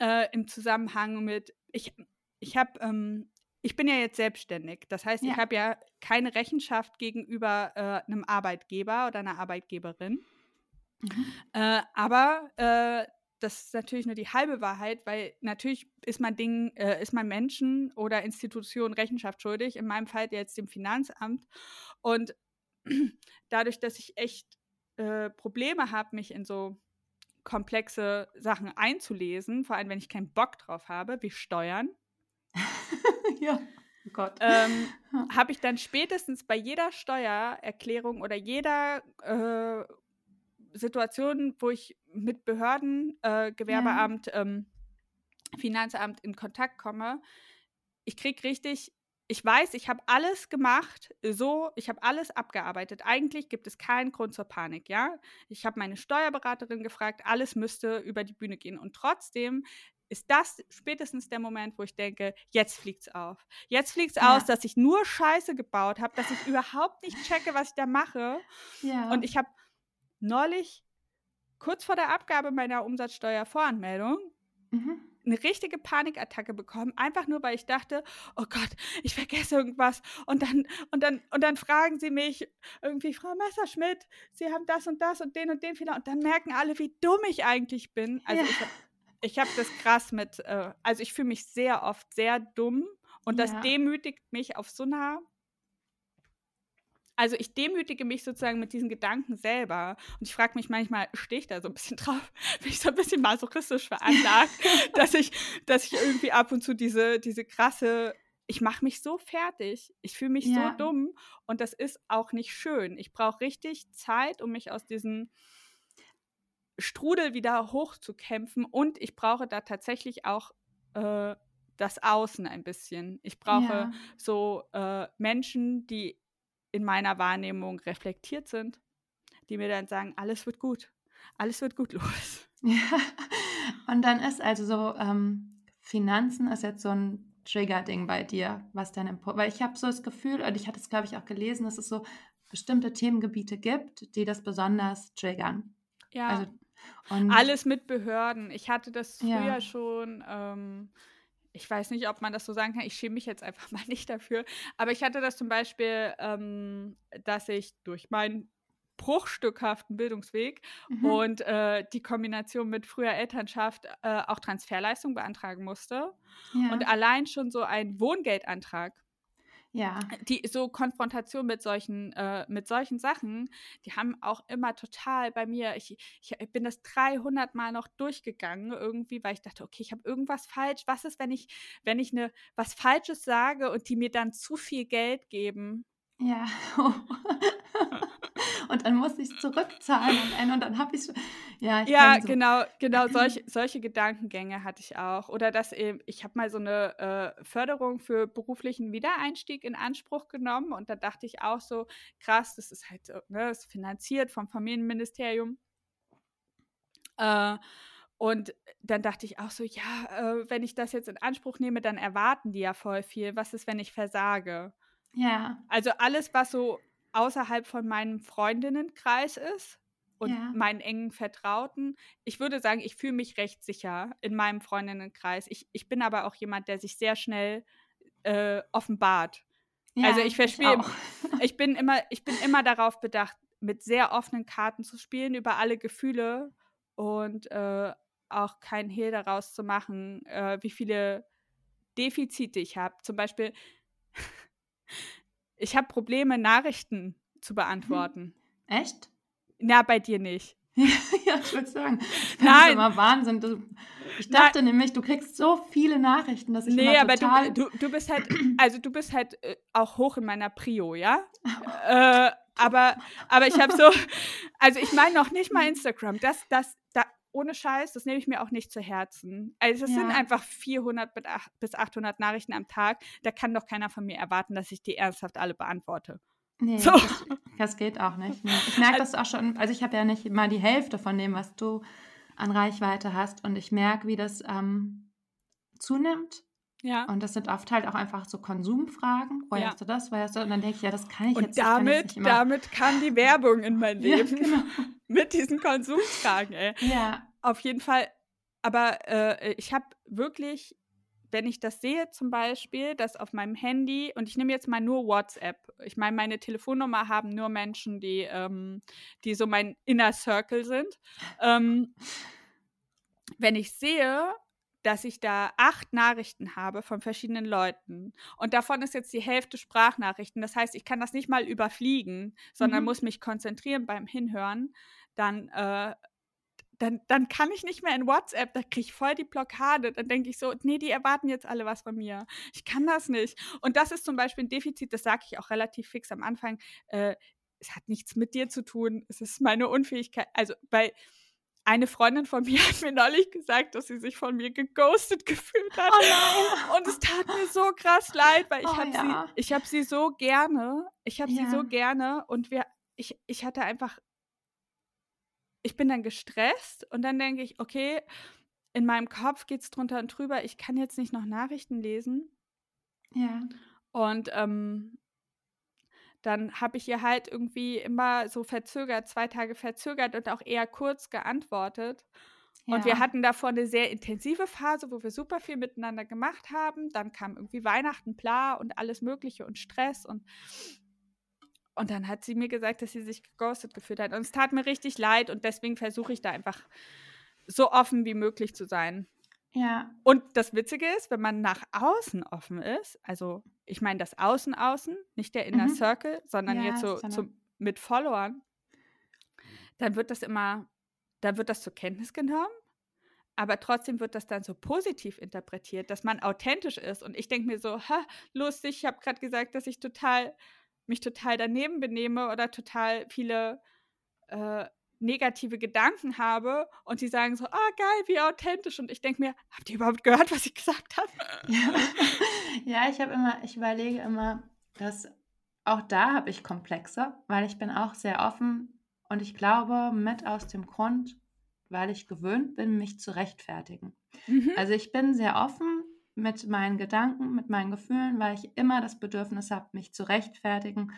äh, im Zusammenhang mit, ich, ich habe, ähm, ich bin ja jetzt selbstständig. Das heißt, Ja. ich habe ja keine Rechenschaft gegenüber äh, einem Arbeitgeber oder einer Arbeitgeberin. Mhm. Äh, aber äh, das ist natürlich nur die halbe Wahrheit, weil natürlich ist man Ding, äh, ist man Menschen oder Institutionen Rechenschaft schuldig, in meinem Fall jetzt dem Finanzamt. Und dadurch, dass ich echt äh, Probleme habe, mich in so komplexe Sachen einzulesen, vor allem wenn ich keinen Bock drauf habe, wie Steuern. ja. Oh Gott. Ähm, habe ich dann spätestens bei jeder Steuererklärung oder jeder äh, Situation, wo ich mit Behörden, äh, Gewerbeamt, ja. ähm, Finanzamt in Kontakt komme, ich kriege richtig, ich weiß, ich habe alles gemacht, so, ich habe alles abgearbeitet. Eigentlich gibt es keinen Grund zur Panik, ja. Ich habe meine Steuerberaterin gefragt, alles müsste über die Bühne gehen. Und trotzdem ist das spätestens der Moment, wo ich denke, jetzt fliegt es auf. Jetzt fliegt es ja. aus, dass ich nur Scheiße gebaut habe, dass ich überhaupt nicht checke, was ich da mache. Ja. Und ich habe neulich, kurz vor der Abgabe meiner Umsatzsteuervoranmeldung, mhm. eine richtige Panikattacke bekommen, einfach nur, weil ich dachte, oh Gott, ich vergesse irgendwas. Und dann, und dann, und dann fragen sie mich irgendwie, Frau Messerschmidt, Sie haben das und das und den und den Fehler. Und dann merken alle, wie dumm ich eigentlich bin. Also ja. ich habe ich hab das krass mit, äh, also ich fühle mich sehr oft sehr dumm. Und ja. das demütigt mich auf so einer also ich demütige mich sozusagen mit diesen Gedanken selber. Und ich frage mich manchmal, stehe ich da so ein bisschen drauf? Bin ich so ein bisschen masochistisch veranlagt, dass ich, dass ich irgendwie ab und zu diese, diese krasse, ich mache mich so fertig, ich fühle mich ja. so dumm und das ist auch nicht schön. Ich brauche richtig Zeit, um mich aus diesem Strudel wieder hochzukämpfen und ich brauche da tatsächlich auch äh, das Außen ein bisschen. Ich brauche ja. so äh, Menschen, die in meiner Wahrnehmung reflektiert sind, die mir dann sagen, alles wird gut, alles wird gut los. Ja, und dann ist also so, ähm, Finanzen ist jetzt so ein Trigger-Ding bei dir, was dann Impuls, weil ich habe so das Gefühl, und ich hatte es, glaube ich, auch gelesen, dass es so bestimmte Themengebiete gibt, die das besonders triggern. Ja. Also, Alles mit Behörden. Ich hatte das früher ja. schon. Ähm, ich weiß nicht, ob man das so sagen kann, ich schäme mich jetzt einfach mal nicht dafür, aber ich hatte das zum Beispiel, ähm, dass ich durch meinen bruchstückhaften Bildungsweg mhm. und äh, die Kombination mit früher Elternschaft äh, auch Transferleistung beantragen musste. Ja. Und allein schon so ein Wohngeldantrag ja. Die so Konfrontation mit solchen, äh, mit solchen Sachen, die haben auch immer total bei mir, ich, ich bin das 300 Mal noch durchgegangen irgendwie, weil ich dachte, okay, ich habe irgendwas falsch. Was ist, wenn ich, wenn ich ne, was Falsches sage und die mir dann zu viel Geld geben? Ja. und dann muss ich es zurückzahlen am Ende und dann habe ich ja, ich ja so. genau, genau solche, solche Gedankengänge hatte ich auch. Oder dass eben, ich habe mal so eine äh, Förderung für beruflichen Wiedereinstieg in Anspruch genommen und da dachte ich auch so, krass, das ist halt, ne, das ist finanziert vom Familienministerium. Äh, und dann dachte ich auch so, ja, äh, wenn ich das jetzt in Anspruch nehme, dann erwarten die ja voll viel. Was ist, wenn ich versage? Ja. Also alles, was so außerhalb von meinem Freundinnenkreis ist und ja. meinen engen Vertrauten. Ich würde sagen, ich fühle mich recht sicher in meinem Freundinnenkreis. Ich, ich bin aber auch jemand, der sich sehr schnell äh, offenbart. Ja, also ich verspiele, ich, ich, bin immer, ich bin immer darauf bedacht, mit sehr offenen Karten zu spielen über alle Gefühle und äh, auch keinen Hehl daraus zu machen, äh, wie viele Defizite ich habe. Zum Beispiel ich habe Probleme, Nachrichten zu beantworten. Echt? Na, bei dir nicht. ja, ich würde sagen, das Nein. ist immer Wahnsinn. Du, ich dachte Nein. nämlich, du kriegst so viele Nachrichten, dass ich nee, immer total... aber du, du, du bist halt, also du bist halt äh, auch hoch in meiner Prio, ja? äh, aber, aber ich habe so, also ich meine noch nicht mal Instagram. Das, das, da, ohne Scheiß, das nehme ich mir auch nicht zu Herzen. Also es ja. sind einfach 400 bis 800 Nachrichten am Tag. Da kann doch keiner von mir erwarten, dass ich die ernsthaft alle beantworte. Nee, so. das, das, geht auch nicht. Nee. Ich merke das auch schon, also ich habe ja nicht mal die Hälfte von dem, was du an Reichweite hast und ich merke, wie das ähm, zunimmt. Ja. Und das sind oft halt auch einfach so Konsumfragen. Woher ja. hast du das? Woher hast du? Und dann denke ich, ja, das kann ich und jetzt damit, nicht. Und damit kam die Werbung in mein Leben. Ja, genau. Mit diesen Konsumfragen, ey. Ja. Auf jeden Fall. Aber äh, ich habe wirklich, wenn ich das sehe zum Beispiel, dass auf meinem Handy, und ich nehme jetzt mal nur WhatsApp, ich meine, meine Telefonnummer haben nur Menschen, die, ähm, die so mein Inner Circle sind. Ähm, wenn ich sehe, dass ich da acht Nachrichten habe von verschiedenen Leuten und davon ist jetzt die Hälfte Sprachnachrichten. Das heißt, ich kann das nicht mal überfliegen, sondern Mhm. muss mich konzentrieren beim Hinhören. Dann, äh, dann, dann kann ich nicht mehr in WhatsApp, da kriege ich voll die Blockade. Dann denke ich so, nee, die erwarten jetzt alle was von mir. Ich kann das nicht. Und das ist zum Beispiel ein Defizit, das sage ich auch relativ fix am Anfang. Äh, es hat nichts mit dir zu tun. Es ist meine Unfähigkeit. Also bei eine Freundin von mir hat mir neulich gesagt, dass sie sich von mir geghostet gefühlt hat. Oh nein. Und es tat mir so krass leid, weil ich Oh habe ja. sie, ich habe sie so gerne. Ich habe sie Ja. so gerne und wir, ich, ich hatte einfach, ich bin dann gestresst und dann denke ich, okay, in meinem Kopf geht es drunter und drüber, ich kann jetzt nicht noch Nachrichten lesen. Ja. Und ähm, dann habe ich ihr halt irgendwie immer so verzögert, zwei Tage verzögert und auch eher kurz geantwortet. Und wir Ja. hatten davor eine sehr intensive Phase, wo wir super viel miteinander gemacht haben. Dann kam irgendwie Weihnachten, bla und alles Mögliche und Stress und und dann hat sie mir gesagt, dass sie sich geghostet gefühlt hat. Und es tat mir richtig leid und deswegen versuche ich da einfach so offen wie möglich zu sein. Ja. Und das Witzige ist, wenn man nach außen offen ist, also ich meine das Außen außen, nicht der Inner Mhm. Circle, sondern Ja, jetzt so zum, mit Followern, dann wird das immer, dann wird das zur Kenntnis genommen, aber trotzdem wird das dann so positiv interpretiert, dass man authentisch ist. Und ich denke mir so, ha, lustig, ich habe gerade gesagt, dass ich total, mich total daneben benehme oder total viele äh, negative Gedanken habe und die sagen so, ah geil, wie authentisch. Und ich denke mir, habt ihr überhaupt gehört, was ich gesagt habe? Ja, ja ich habe immer, ich überlege immer, dass auch da habe ich Komplexe, weil ich bin auch sehr offen und ich glaube mit aus dem Grund, weil ich gewöhnt bin, mich zu rechtfertigen. Mhm. Also ich bin sehr offen mit meinen Gedanken, mit meinen Gefühlen, weil ich immer das Bedürfnis habe, mich zu rechtfertigen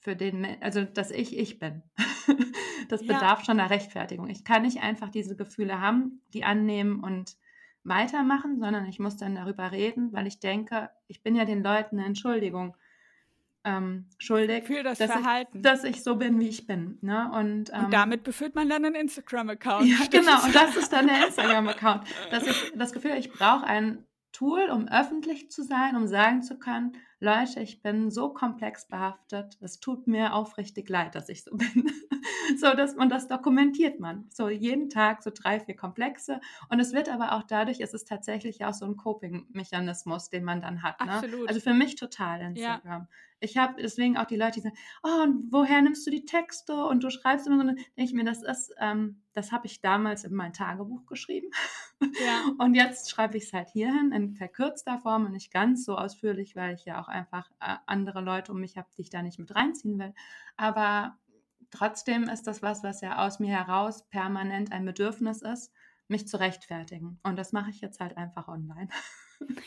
für den, also dass ich ich bin. das Ja. bedarf schon einer Rechtfertigung. Ich kann nicht einfach diese Gefühle haben, die annehmen und weitermachen, sondern ich muss dann darüber reden, weil ich denke, ich bin ja den Leuten eine Entschuldigung ähm, schuldig, Für das dass, Verhalten. ich, dass ich so bin, wie ich bin. Ne? Und, ähm, und damit befüllt man dann einen Instagram-Account. ja, genau. Und das ist dann der Instagram-Account. Dass ich das Gefühl, ich brauche ein Tool, um öffentlich zu sein, um sagen zu können, Leute, ich bin so komplex behaftet, es tut mir aufrichtig leid, dass ich so bin. so, dass, und das dokumentiert man. So jeden Tag so drei, vier Komplexe. Und es wird aber auch dadurch, es ist tatsächlich auch so ein Coping-Mechanismus, den man dann hat. Ne? Absolut. Also für mich total Instagram. Ich habe deswegen auch die Leute, die sagen, oh, und woher nimmst du die Texte und du schreibst immer so, denke ich mir, das ist, ähm, das habe ich damals in mein Tagebuch geschrieben. Ja. Und jetzt schreibe ich es halt hierhin in verkürzter Form und nicht ganz so ausführlich, weil ich ja auch einfach äh, andere Leute um mich habe, die ich da nicht mit reinziehen will. Aber trotzdem ist das was, was ja aus mir heraus permanent ein Bedürfnis ist, mich zu rechtfertigen. Und das mache ich jetzt halt einfach online.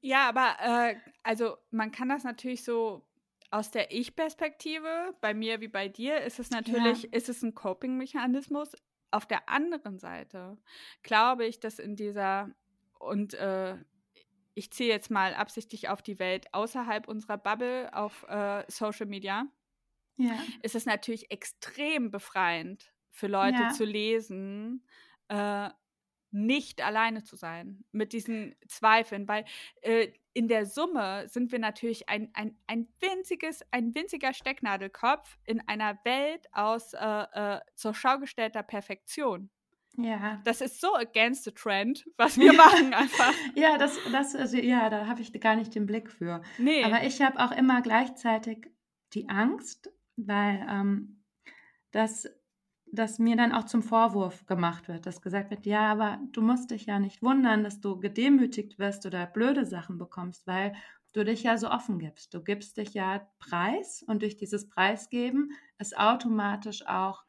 Ja, aber äh, also man kann das natürlich so aus der Ich-Perspektive, bei mir wie bei dir, ist es natürlich, ist es ein Coping-Mechanismus. Auf der anderen Seite glaube ich, dass in dieser, und äh, ich ziehe jetzt mal absichtlich auf die Welt außerhalb unserer Bubble auf äh, Social Media, Ja. ist es natürlich extrem befreiend für Leute Ja. zu lesen, äh, nicht alleine zu sein mit diesen Zweifeln, weil äh, in der Summe sind wir natürlich ein, ein, ein winziges, ein winziger Stecknadelkopf in einer Welt aus äh, äh, zur Schau gestellter Perfektion. Ja. Das ist so against the trend, was wir machen einfach. Ja, das, das, also, ja, da habe ich gar nicht den Blick für. Nee. Aber ich habe auch immer gleichzeitig die Angst, weil ähm, das, dass mir dann auch zum Vorwurf gemacht wird, dass gesagt wird, ja, aber du musst dich ja nicht wundern, dass du gedemütigt wirst oder blöde Sachen bekommst, weil du dich ja so offen gibst. Du gibst dich ja preis und durch dieses Preisgeben ist automatisch auch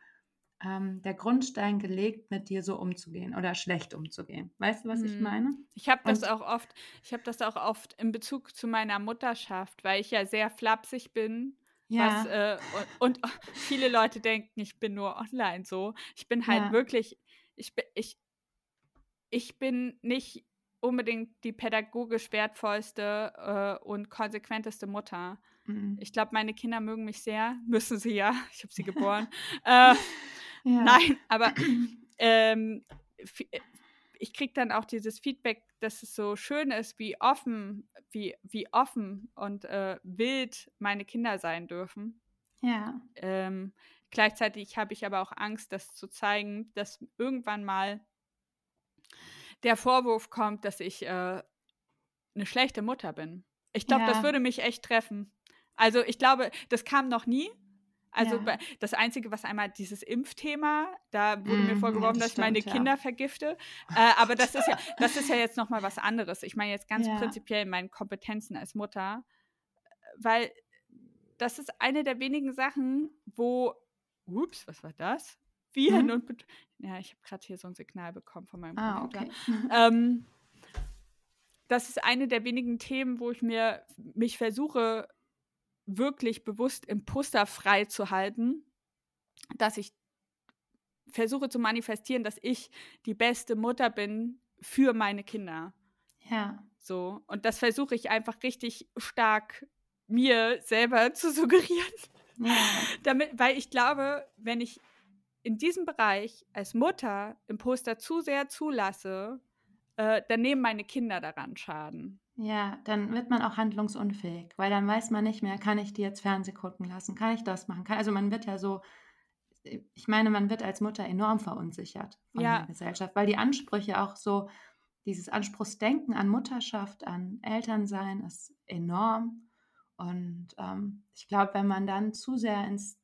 ähm, der Grundstein gelegt, mit dir so umzugehen oder schlecht umzugehen. Weißt du, was ich Mhm. meine? Ich habe das Und- auch oft, ich habe das auch oft in Bezug zu meiner Mutterschaft, weil ich ja sehr flapsig bin. Was, äh, und, und viele Leute denken, ich bin nur online so. Ich bin halt Ja. wirklich, ich bin, ich, ich bin nicht unbedingt die pädagogisch wertvollste äh, und konsequenteste Mutter. Mhm. Ich glaube, meine Kinder mögen mich sehr, müssen sie ja. Ich habe sie geboren. äh, ja. Nein, aber ähm, äh, ich kriege dann auch dieses Feedback, dass es so schön ist, wie offen, wie, wie offen und äh, wild meine Kinder sein dürfen. Ja. Ähm, gleichzeitig habe ich aber auch Angst, das zu zeigen, dass irgendwann mal der Vorwurf kommt, dass ich äh, eine schlechte Mutter bin. Ich glaube, ja. das würde mich echt treffen. Also ich glaube, das kam noch nie. Also ja. das Einzige, was einmal dieses Impfthema, da wurde mm, mir vorgeworfen, ja, das dass stimmt, ich meine Kinder vergifte. Äh, aber das ist ja, das ist ja jetzt nochmal was anderes. Ich meine jetzt ganz prinzipiell meine Kompetenzen als Mutter, weil das ist eine der wenigen Sachen, wo, ups, was war das? Viren mhm. und ja, ich habe gerade hier so ein Signal bekommen von meinem ah, Computer. Okay. ähm, das ist eine der wenigen Themen, wo ich mir mich versuche, wirklich bewusst imposterfrei zu halten, dass ich versuche zu manifestieren, dass ich die beste Mutter bin für meine Kinder. Ja. So. Und das versuche ich einfach richtig stark mir selber zu suggerieren. Ja. Damit, weil ich glaube, wenn ich in diesem Bereich als Mutter Imposter zu sehr zulasse, äh, dann nehmen meine Kinder daran Schaden. Ja, dann wird man auch handlungsunfähig, weil dann weiß man nicht mehr, kann ich die jetzt Fernseh gucken lassen, kann ich das machen? Kann, also man wird ja so, ich meine, man wird als Mutter enorm verunsichert von ja. der Gesellschaft, weil die Ansprüche auch so, dieses Anspruchsdenken an Mutterschaft, an Elternsein ist enorm. Und ähm, ich glaube, wenn man dann zu sehr ins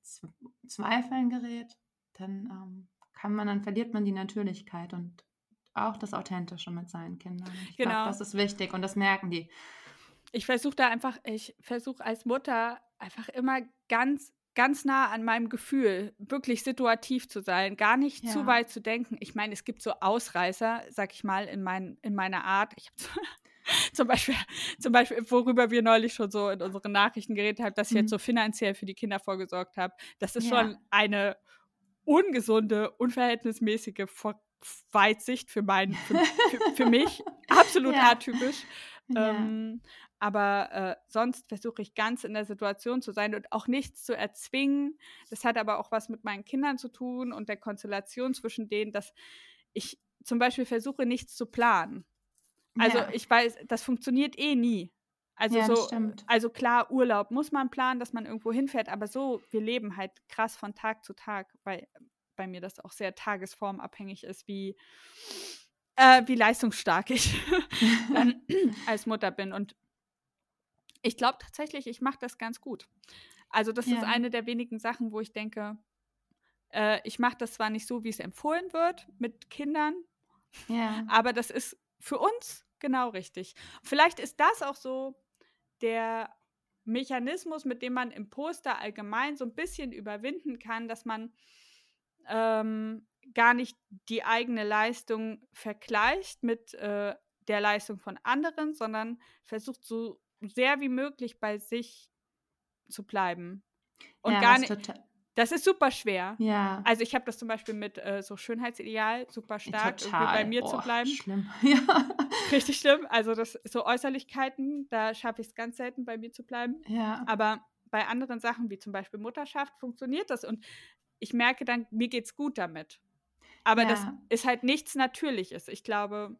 Zweifeln gerät, dann ähm, kann man, dann verliert man die Natürlichkeit und auch das Authentische mit seinen Kindern. Ich genau. glaube, das ist wichtig und das merken die. Ich versuche da einfach, ich versuche als Mutter einfach immer ganz, ganz nah an meinem Gefühl, wirklich situativ zu sein, gar nicht ja. zu weit zu denken. Ich meine, es gibt so Ausreißer, sag ich mal, in, mein, in meiner Art. Ich habe zum Beispiel, zum Beispiel, worüber wir neulich schon so in unseren Nachrichten geredet haben, dass ich jetzt mhm. so finanziell für die Kinder vorgesorgt habe. Das ist ja. schon eine ungesunde, unverhältnismäßige Ver Weitsicht für, mein, für, für, für mich. Absolut ja. atypisch. Ja. Ähm, aber äh, sonst versuche ich ganz in der Situation zu sein und auch nichts zu erzwingen. Das hat aber auch was mit meinen Kindern zu tun und der Konstellation zwischen denen, dass ich zum Beispiel versuche, nichts zu planen. Also ja. ich weiß, das funktioniert eh nie. Also ja, so, also klar, Urlaub muss man planen, dass man irgendwo hinfährt, aber so, wir leben halt krass von Tag zu Tag, weil bei mir das auch sehr tagesformabhängig ist, wie, äh, wie leistungsstark ich als Mutter bin. Und ich glaube tatsächlich, ich mache das ganz gut. Also das ja. ist eine der wenigen Sachen, wo ich denke, äh, ich mache das zwar nicht so, wie es empfohlen wird mit Kindern, ja. aber das ist für uns genau richtig. Vielleicht ist das auch so der Mechanismus, mit dem man im Poster allgemein so ein bisschen überwinden kann, dass man ähm, gar nicht die eigene Leistung vergleicht mit äh, der Leistung von anderen, sondern versucht so sehr wie möglich bei sich zu bleiben. Und ja, gar nicht. Das ist super schwer. Ja. Also ich habe das zum Beispiel mit äh, so Schönheitsideal super stark bei mir oh, zu bleiben. Schlimm. Ja. Richtig schlimm. Also das so Äußerlichkeiten, da schaffe ich es ganz selten bei mir zu bleiben. Ja. Aber bei anderen Sachen wie zum Beispiel Mutterschaft funktioniert das und ich merke dann, mir geht's gut damit. Aber ja. das ist halt nichts Natürliches. Ich glaube,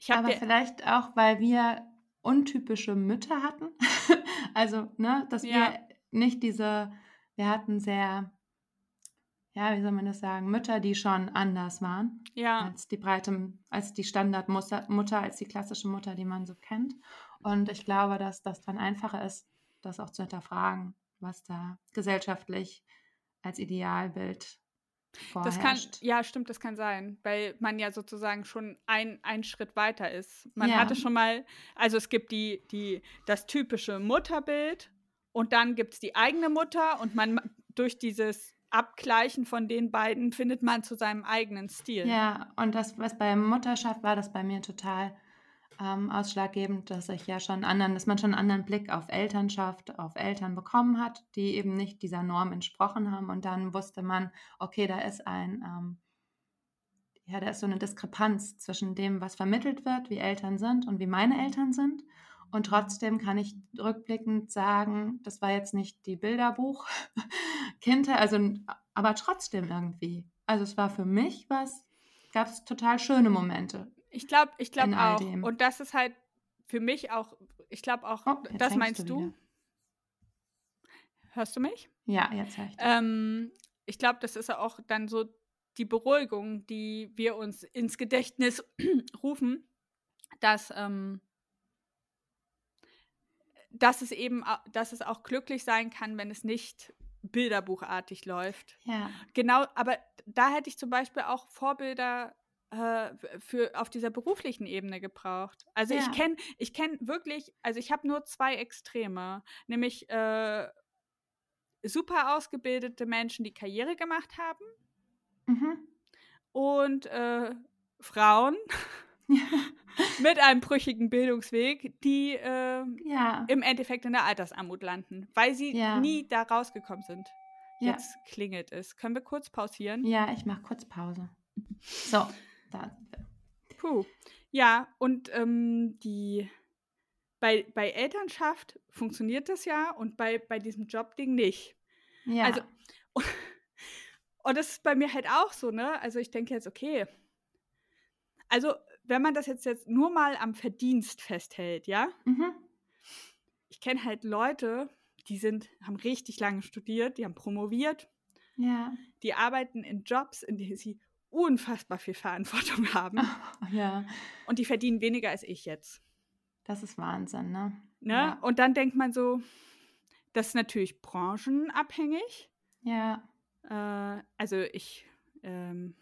ich habe. Aber vielleicht auch, weil wir untypische Mütter hatten. also, ne, dass ja. wir nicht diese, wir hatten sehr, ja, wie soll man das sagen, Mütter, die schon anders waren. Ja. Als die breite, als die Standardmutter, Mutter, als die klassische Mutter, die man so kennt. Und ich glaube, dass das dann einfacher ist, das auch zu hinterfragen, was da gesellschaftlich als Idealbild vorherrscht. Das kann, ja, stimmt, das kann sein, weil man ja sozusagen schon ein, ein Schritt weiter ist. Man ja. hatte schon mal, also es gibt die, die, das typische Mutterbild und dann gibt es die eigene Mutter und man durch dieses Abgleichen von den beiden findet man zu seinem eigenen Stil. Ja, und das, was bei Mutterschaft war, das bei mir total ähm, ausschlaggebend, dass ich ja schon anderen, dass man schon einen anderen Blick auf Elternschaft, auf Eltern bekommen hat, die eben nicht dieser Norm entsprochen haben. Und dann wusste man, okay, da ist ein, ähm, ja, da ist so eine Diskrepanz zwischen dem, was vermittelt wird, wie Eltern sind und wie meine Eltern sind. Und trotzdem kann ich rückblickend sagen, das war jetzt nicht die Bilderbuch Kindheit, also aber trotzdem irgendwie. Also es war für mich was, gab es total schöne Momente Ich glaube, ich glaube auch. dem. Und das ist halt für mich auch, ich glaube auch, Oh, das meinst du? wieder. Hörst du mich? Ja, jetzt höre ich. Ähm, ich glaube, das ist auch dann so die Beruhigung, die wir uns ins Gedächtnis rufen, dass, ähm, dass es eben, dass es auch glücklich sein kann, wenn es nicht bilderbuchartig läuft. Ja. Genau, aber da hätte ich zum Beispiel auch Vorbilder für auf dieser beruflichen Ebene gebraucht. Also ich Ja. kenne, ich kenne wirklich, also ich habe nur zwei Extreme, nämlich äh, super ausgebildete Menschen, die Karriere gemacht haben Mhm. und äh, Frauen mit einem brüchigen Bildungsweg, die äh, Ja. im Endeffekt in der Altersarmut landen, weil sie Ja. nie da rausgekommen sind. Ja. Jetzt klingelt es. Können wir kurz pausieren? Ja, ich mache kurz Pause. So, da sind wir. Puh. Ja, und ähm, die bei, bei Elternschaft funktioniert das ja und bei, bei diesem Jobding nicht. Ja. Also, und das ist bei mir halt auch so, ne? Also ich denke jetzt, okay. Also, wenn man das jetzt, jetzt nur mal am Verdienst festhält, ja? mhm. Ich kenne halt Leute, die sind, haben richtig lange studiert, die haben promoviert, Ja. die arbeiten in Jobs, in denen sie unfassbar viel Verantwortung haben Ja. und die verdienen weniger als ich jetzt. Das ist Wahnsinn, ne? Ne? Ja. Und dann denkt man so, das ist natürlich branchenabhängig. Ja. Äh, also ich ähm,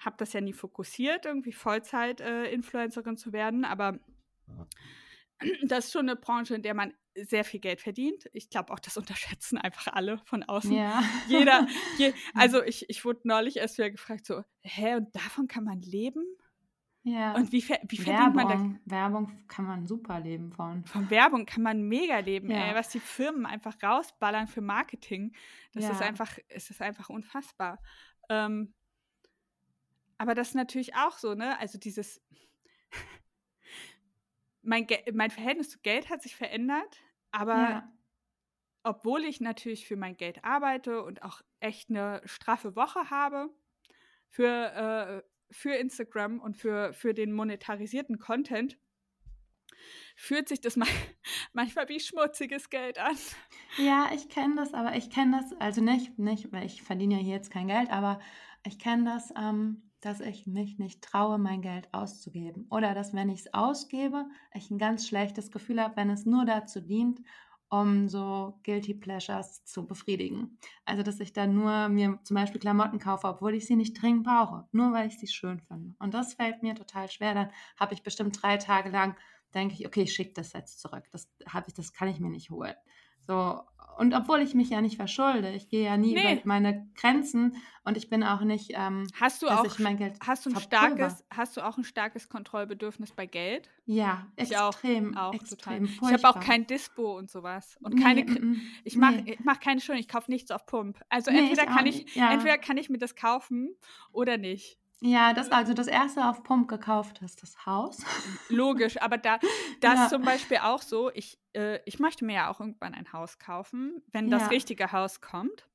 habe das ja nie fokussiert, irgendwie Vollzeit-Influencerin zu werden, aber das ist schon eine Branche, in der man sehr viel Geld verdient. Ich glaube auch, das unterschätzen einfach alle von außen. Ja. Jeder, je, also ich, ich wurde neulich erst wieder gefragt, so, hä, und davon kann man leben? ja. Und wie, wie verdient man da? Werbung, Werbung kann man super leben von. Von Werbung kann man mega leben, Ja. ey, was die Firmen einfach rausballern für Marketing. Das ist Ja. einfach, es ist einfach unfassbar. Ähm, aber das ist natürlich auch so, ne? Also dieses, mein, Ge mein Verhältnis zu Geld hat sich verändert, aber Ja. obwohl ich natürlich für mein Geld arbeite und auch echt eine straffe Woche habe für, äh, für Instagram und für, für den monetarisierten Content, fühlt sich das ma manchmal wie schmutziges Geld an. Ja, ich kenne das, aber ich kenne das, also nicht, nicht, weil ich verdiene ja hier jetzt kein Geld, aber ich kenne das, ähm, dass ich mich nicht traue, mein Geld auszugeben. Oder dass, wenn ich es ausgebe, ich ein ganz schlechtes Gefühl habe, wenn es nur dazu dient, um so Guilty Pleasures zu befriedigen. Also, dass ich dann nur mir zum Beispiel Klamotten kaufe, obwohl ich sie nicht dringend brauche, nur weil ich sie schön finde. Und das fällt mir total schwer. Dann habe ich bestimmt drei Tage lang, denke ich, okay, ich schicke das jetzt zurück. Das, ich, das kann ich mir nicht holen. So, und obwohl ich mich ja nicht verschulde, ich gehe ja nie Nee. über meine Grenzen und ich bin auch nicht, ähm, Hast du dass auch ich mein Geld hast du ein verpulver. starkes hast du auch ein starkes Kontrollbedürfnis bei Geld? Ja, Ich auch, extrem, auch extrem total. Ich habe auch kein Dispo und sowas und Nee, keine mm, mm, ich mache nee. ich mach keine Schulden, ich kaufe nichts auf Pump. Also Nee, entweder ich auch kann ich ja. entweder kann ich mir das kaufen oder nicht. Ja, das also das erste auf Pump gekauft ist das Haus. Logisch, aber da das Ja. ist zum Beispiel auch so, ich, äh, ich möchte mir ja auch irgendwann ein Haus kaufen, wenn das Ja. richtige Haus kommt.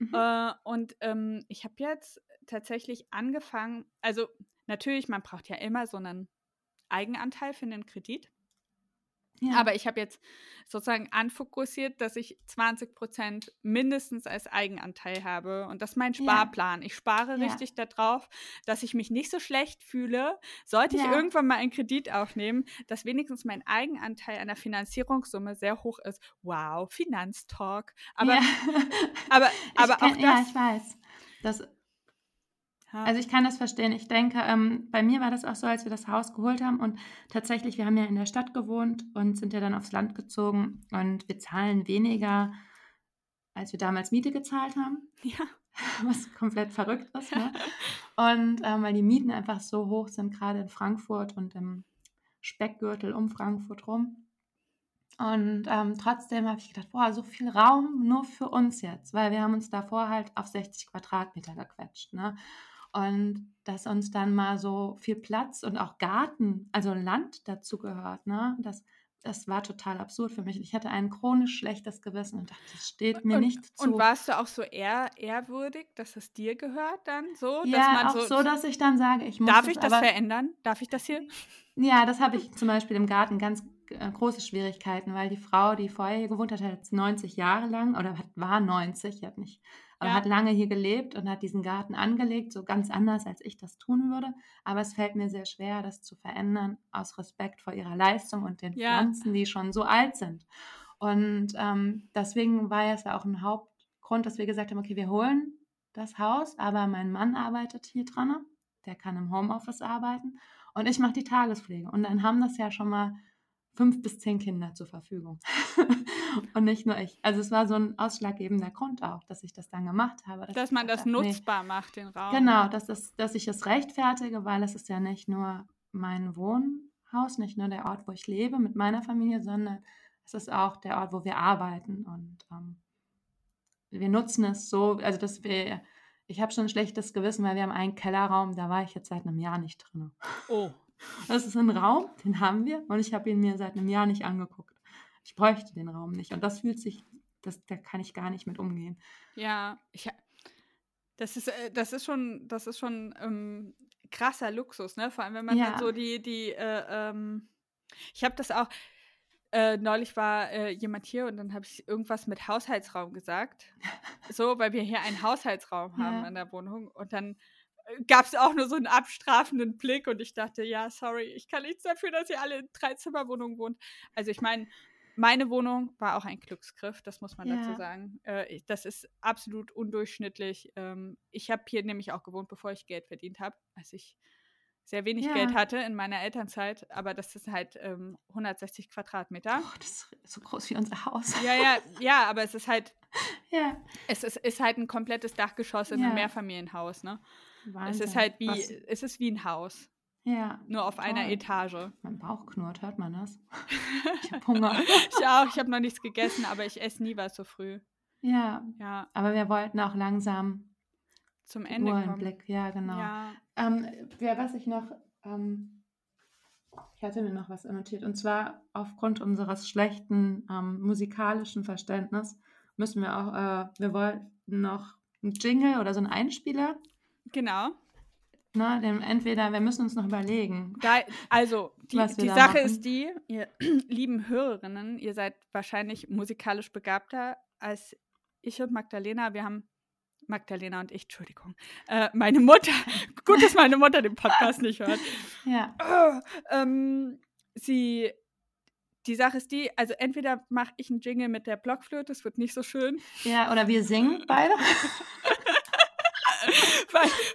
Mhm. Äh, und ähm, ich habe jetzt tatsächlich angefangen, also natürlich, man braucht ja immer so einen Eigenanteil für einen Kredit. Ja. Aber ich habe jetzt sozusagen anfokussiert, dass ich 20 Prozent mindestens als Eigenanteil habe. Und das ist mein Ja. Sparplan. Ich spare Ja. richtig darauf, dass ich mich nicht so schlecht fühle, sollte ich Ja. irgendwann mal einen Kredit aufnehmen, dass wenigstens mein Eigenanteil an der Finanzierungssumme sehr hoch ist. Wow, Finanztalk. Aber, ja. aber, Ich aber kenn, auch Ja, das. ich weiß. Das, Ja. also ich kann das verstehen. Ich denke, ähm, bei mir war das auch so, als wir das Haus geholt haben und tatsächlich, wir haben ja in der Stadt gewohnt und sind ja dann aufs Land gezogen und wir zahlen weniger, als wir damals Miete gezahlt haben, ja. was komplett verrückt ist. Ne? Und ähm, weil die Mieten einfach so hoch sind, gerade in Frankfurt und im Speckgürtel um Frankfurt rum. Und ähm, trotzdem habe ich gedacht, boah, so viel Raum nur für uns jetzt, weil wir haben uns davor halt auf 60 Quadratmeter gequetscht. Ne? Und dass uns dann mal so viel Platz und auch Garten, also Land dazu gehört, ne? dass das war total absurd für mich. Ich hatte ein chronisch schlechtes Gewissen und dachte, das steht mir und, nicht zu. Und warst du auch so ehr, ehrwürdig, dass es dir gehört dann so? ja, auch so, so, dass ich dann sage, ich muss Darf ich das verändern? Darf ich das hier? Ja, das habe ich zum Beispiel im Garten ganz äh, große Schwierigkeiten, weil die Frau, die vorher hier gewohnt hat, hat jetzt 90 Jahre lang oder hat, war 90, hat nicht ja. hat lange hier gelebt und hat diesen Garten angelegt, so ganz anders, als ich das tun würde. Aber es fällt mir sehr schwer, das zu verändern, aus Respekt vor ihrer Leistung und den ja. Pflanzen, die schon so alt sind. Und ähm, deswegen war es ja auch ein Hauptgrund, dass wir gesagt haben, okay, wir holen das Haus, aber mein Mann arbeitet hier dran, der kann im Homeoffice arbeiten und ich mache die Tagespflege. Und dann haben das ja schon mal fünf bis zehn Kinder zur Verfügung. und nicht nur ich. Also es war so ein ausschlaggebender Grund auch, dass ich das dann gemacht habe. Dass, dass man das habe, nutzbar nee. macht, den Raum. Genau, dass, das, dass ich es rechtfertige, weil es ist ja nicht nur mein Wohnhaus, nicht nur der Ort, wo ich lebe mit meiner Familie, sondern es ist auch der Ort, wo wir arbeiten. Und ähm, wir nutzen es so, also dass wir, ich habe schon ein schlechtes Gewissen, weil wir haben einen Kellerraum, da war ich jetzt seit einem Jahr nicht drin. Oh. Das ist ein Raum, den haben wir und ich habe ihn mir seit einem Jahr nicht angeguckt. Ich bräuchte den Raum nicht und das fühlt sich, das, da kann ich gar nicht mit umgehen. Ja, ich, das ist, äh, das ist schon, das ist schon ähm, krasser Luxus, ne? Vor allem, wenn man ja. so die, die, äh, ähm, ich habe das auch, äh, neulich war äh, jemand hier und dann habe ich irgendwas mit Haushaltsraum gesagt. so, weil wir hier einen Haushaltsraum haben ja. in der Wohnung. Und dann gab es auch nur so einen abstrafenden Blick und ich dachte, ja, sorry, ich kann nichts dafür, dass ihr alle in Dreizimmerwohnungen wohnt. Also ich meine, meine Wohnung war auch ein Glücksgriff, das muss man ja. dazu sagen. Äh, das ist absolut undurchschnittlich. Ähm, ich habe hier nämlich auch gewohnt, bevor ich Geld verdient habe, als ich sehr wenig ja. Geld hatte in meiner Elternzeit, aber das ist halt ähm, 160 Quadratmeter. Oh, das ist so groß wie unser Haus. Ja, ja, ja, aber es ist halt, ja. es ist, ist halt ein komplettes Dachgeschoss in ja. einem Mehrfamilienhaus, ne? Wahnsinn. Es ist halt wie, Was? es ist wie ein Haus. Ja. Nur auf toll. einer Etage. Mein Bauch knurrt, hört man das? Ich habe Hunger. ich auch, ich habe noch nichts gegessen, aber ich esse nie was so früh. Ja. Ja. Aber wir wollten auch langsam zum Ende kommen. Blick. Ja, genau. Ja. Ähm, ja, was ich noch, ähm, ich hatte mir noch was annotiert, und zwar aufgrund unseres schlechten ähm, musikalischen Verständnisses müssen wir auch, äh, wir wollten noch einen Jingle oder so einen Einspieler Genau. Na, denn entweder, wir müssen uns noch überlegen. Da, also, die, die Sache ist die, ihr lieben Hörerinnen, ihr seid wahrscheinlich musikalisch begabter als ich und Magdalena. Wir haben, Magdalena und ich, Entschuldigung, äh, meine Mutter, gut, dass meine Mutter den Podcast nicht hört. Ja. Oh, ähm, sie, die Sache ist die, also entweder mache ich einen Jingle mit der Blockflöte, das wird nicht so schön. Ja, oder wir singen beide.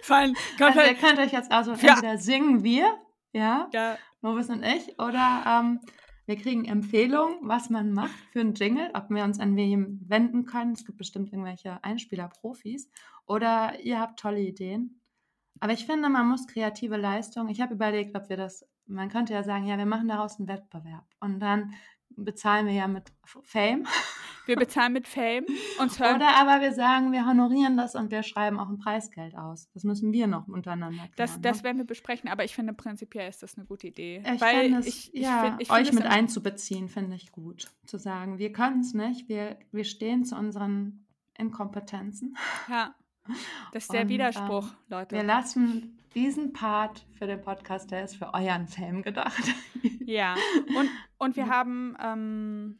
fein, also ihr könnt euch jetzt also ja. entweder singen wir, ja, ja. Moritz und ich, oder ähm, wir kriegen Empfehlungen, was man macht für einen Jingle, ob wir uns an wen wenden können. Es gibt bestimmt irgendwelche Einspieler-Profis. Oder ihr habt tolle Ideen. Aber ich finde, man muss kreative Leistung. Ich habe überlegt, ob wir das, man könnte ja sagen, ja, wir machen daraus einen Wettbewerb. Und dann bezahlen wir ja mit Fame. Wir bezahlen mit Fame. Uns hören. Oder aber wir sagen, wir honorieren das und wir schreiben auch ein Preisgeld aus. Das müssen wir noch untereinander klären. Das, das ne? werden wir besprechen, aber ich finde prinzipiell ist das eine gute Idee. Ich weil das, ich, ich ja, find, ich euch mit einzubeziehen, finde ich gut. Zu sagen, wir können es nicht, wir, wir stehen zu unseren Inkompetenzen. Ja. Das ist der und, Widerspruch, ähm, Leute. Wir lassen diesen Part für den Podcast, der ist für euren Fame gedacht. Ja, und, und wir haben ähm,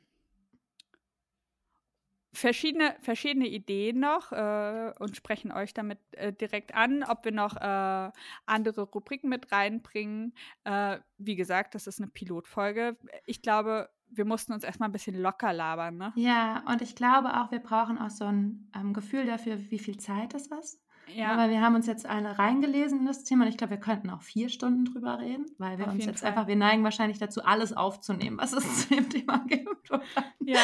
verschiedene, verschiedene Ideen noch äh, und sprechen euch damit äh, direkt an, ob wir noch äh, andere Rubriken mit reinbringen. Äh, wie gesagt, das ist eine Pilotfolge. Ich glaube, wir mussten uns erstmal ein bisschen locker labern. Ne? Ja, und ich glaube auch, wir brauchen auch so ein ähm, Gefühl dafür, wie viel Zeit das ist. Ja. Aber wir haben uns jetzt alle reingelesen in das Thema und ich glaube, wir könnten auch vier Stunden drüber reden, weil wir Auf uns jetzt Fall. einfach, wir neigen wahrscheinlich dazu, alles aufzunehmen, was es zu dem Thema gibt. Und dann, ja.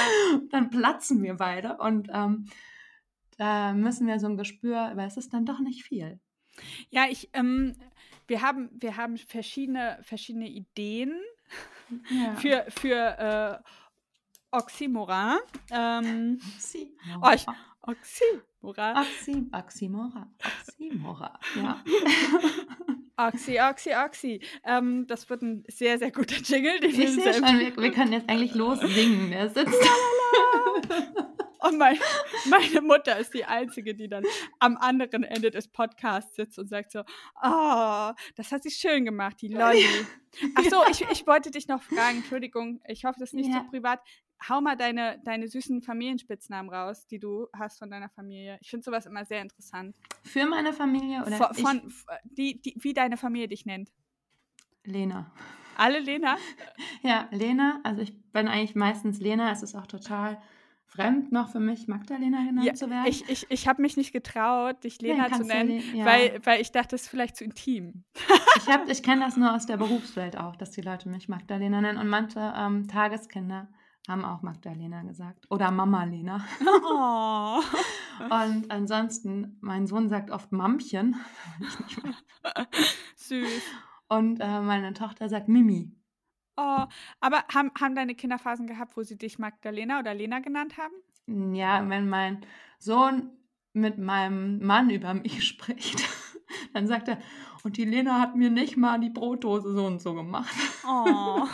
dann platzen wir beide und ähm, da müssen wir so ein Gespür, weil es ist dann doch nicht viel. Ja, ich, ähm, wir haben, wir haben verschiedene, verschiedene Ideen ja. für, für äh, Oxymoron. Ähm, Oxymoron. Oh, ich, Oxy. Oxy, Oxymora. Oxymora. Ja. Oxy, Oxy, Oxy. Ähm, das wird ein sehr, sehr guter Jingle. Den Ich wir sehe selbst- schon, wir, wir können jetzt eigentlich lossingen. Der sitzt Und mein, meine Mutter ist die Einzige, die dann am anderen Ende des Podcasts sitzt und sagt so, oh, das hat sie schön gemacht, die Lolli. Ach so, ich, ich wollte dich noch fragen, Entschuldigung, ich hoffe, das ist nicht Ja. so privat. Hau mal deine, deine süßen Familienspitznamen raus, die du hast von deiner Familie. Ich finde sowas immer sehr interessant. für meine Familie oder Von, von die, die, wie deine Familie dich nennt. Lena. Alle Lena? Ja, Lena. Also ich bin eigentlich meistens Lena. Es ist auch total fremd noch für mich, Magdalena genannt Ja, zu werden. ich ich, ich habe mich nicht getraut, dich Ja, Lena zu nennen, Le- ja. weil, weil ich dachte, das ist vielleicht zu intim. Ich, hab- ich kenne das nur aus der Berufswelt auch, dass die Leute mich Magdalena nennen. Und manche ähm, Tageskinder haben auch Magdalena gesagt. Oder Mama Lena. Oh. Und ansonsten, mein Sohn sagt oft Mammchen. Süß. Und äh, meine Tochter sagt Mimi. Oh, aber haben, haben deine Kinder Phasen gehabt, wo sie dich Magdalena oder Lena genannt haben? Ja, wenn mein Sohn mit meinem Mann über mich spricht, dann sagt er, und die Lena hat mir nicht mal die Brotdose so und so gemacht. Oh.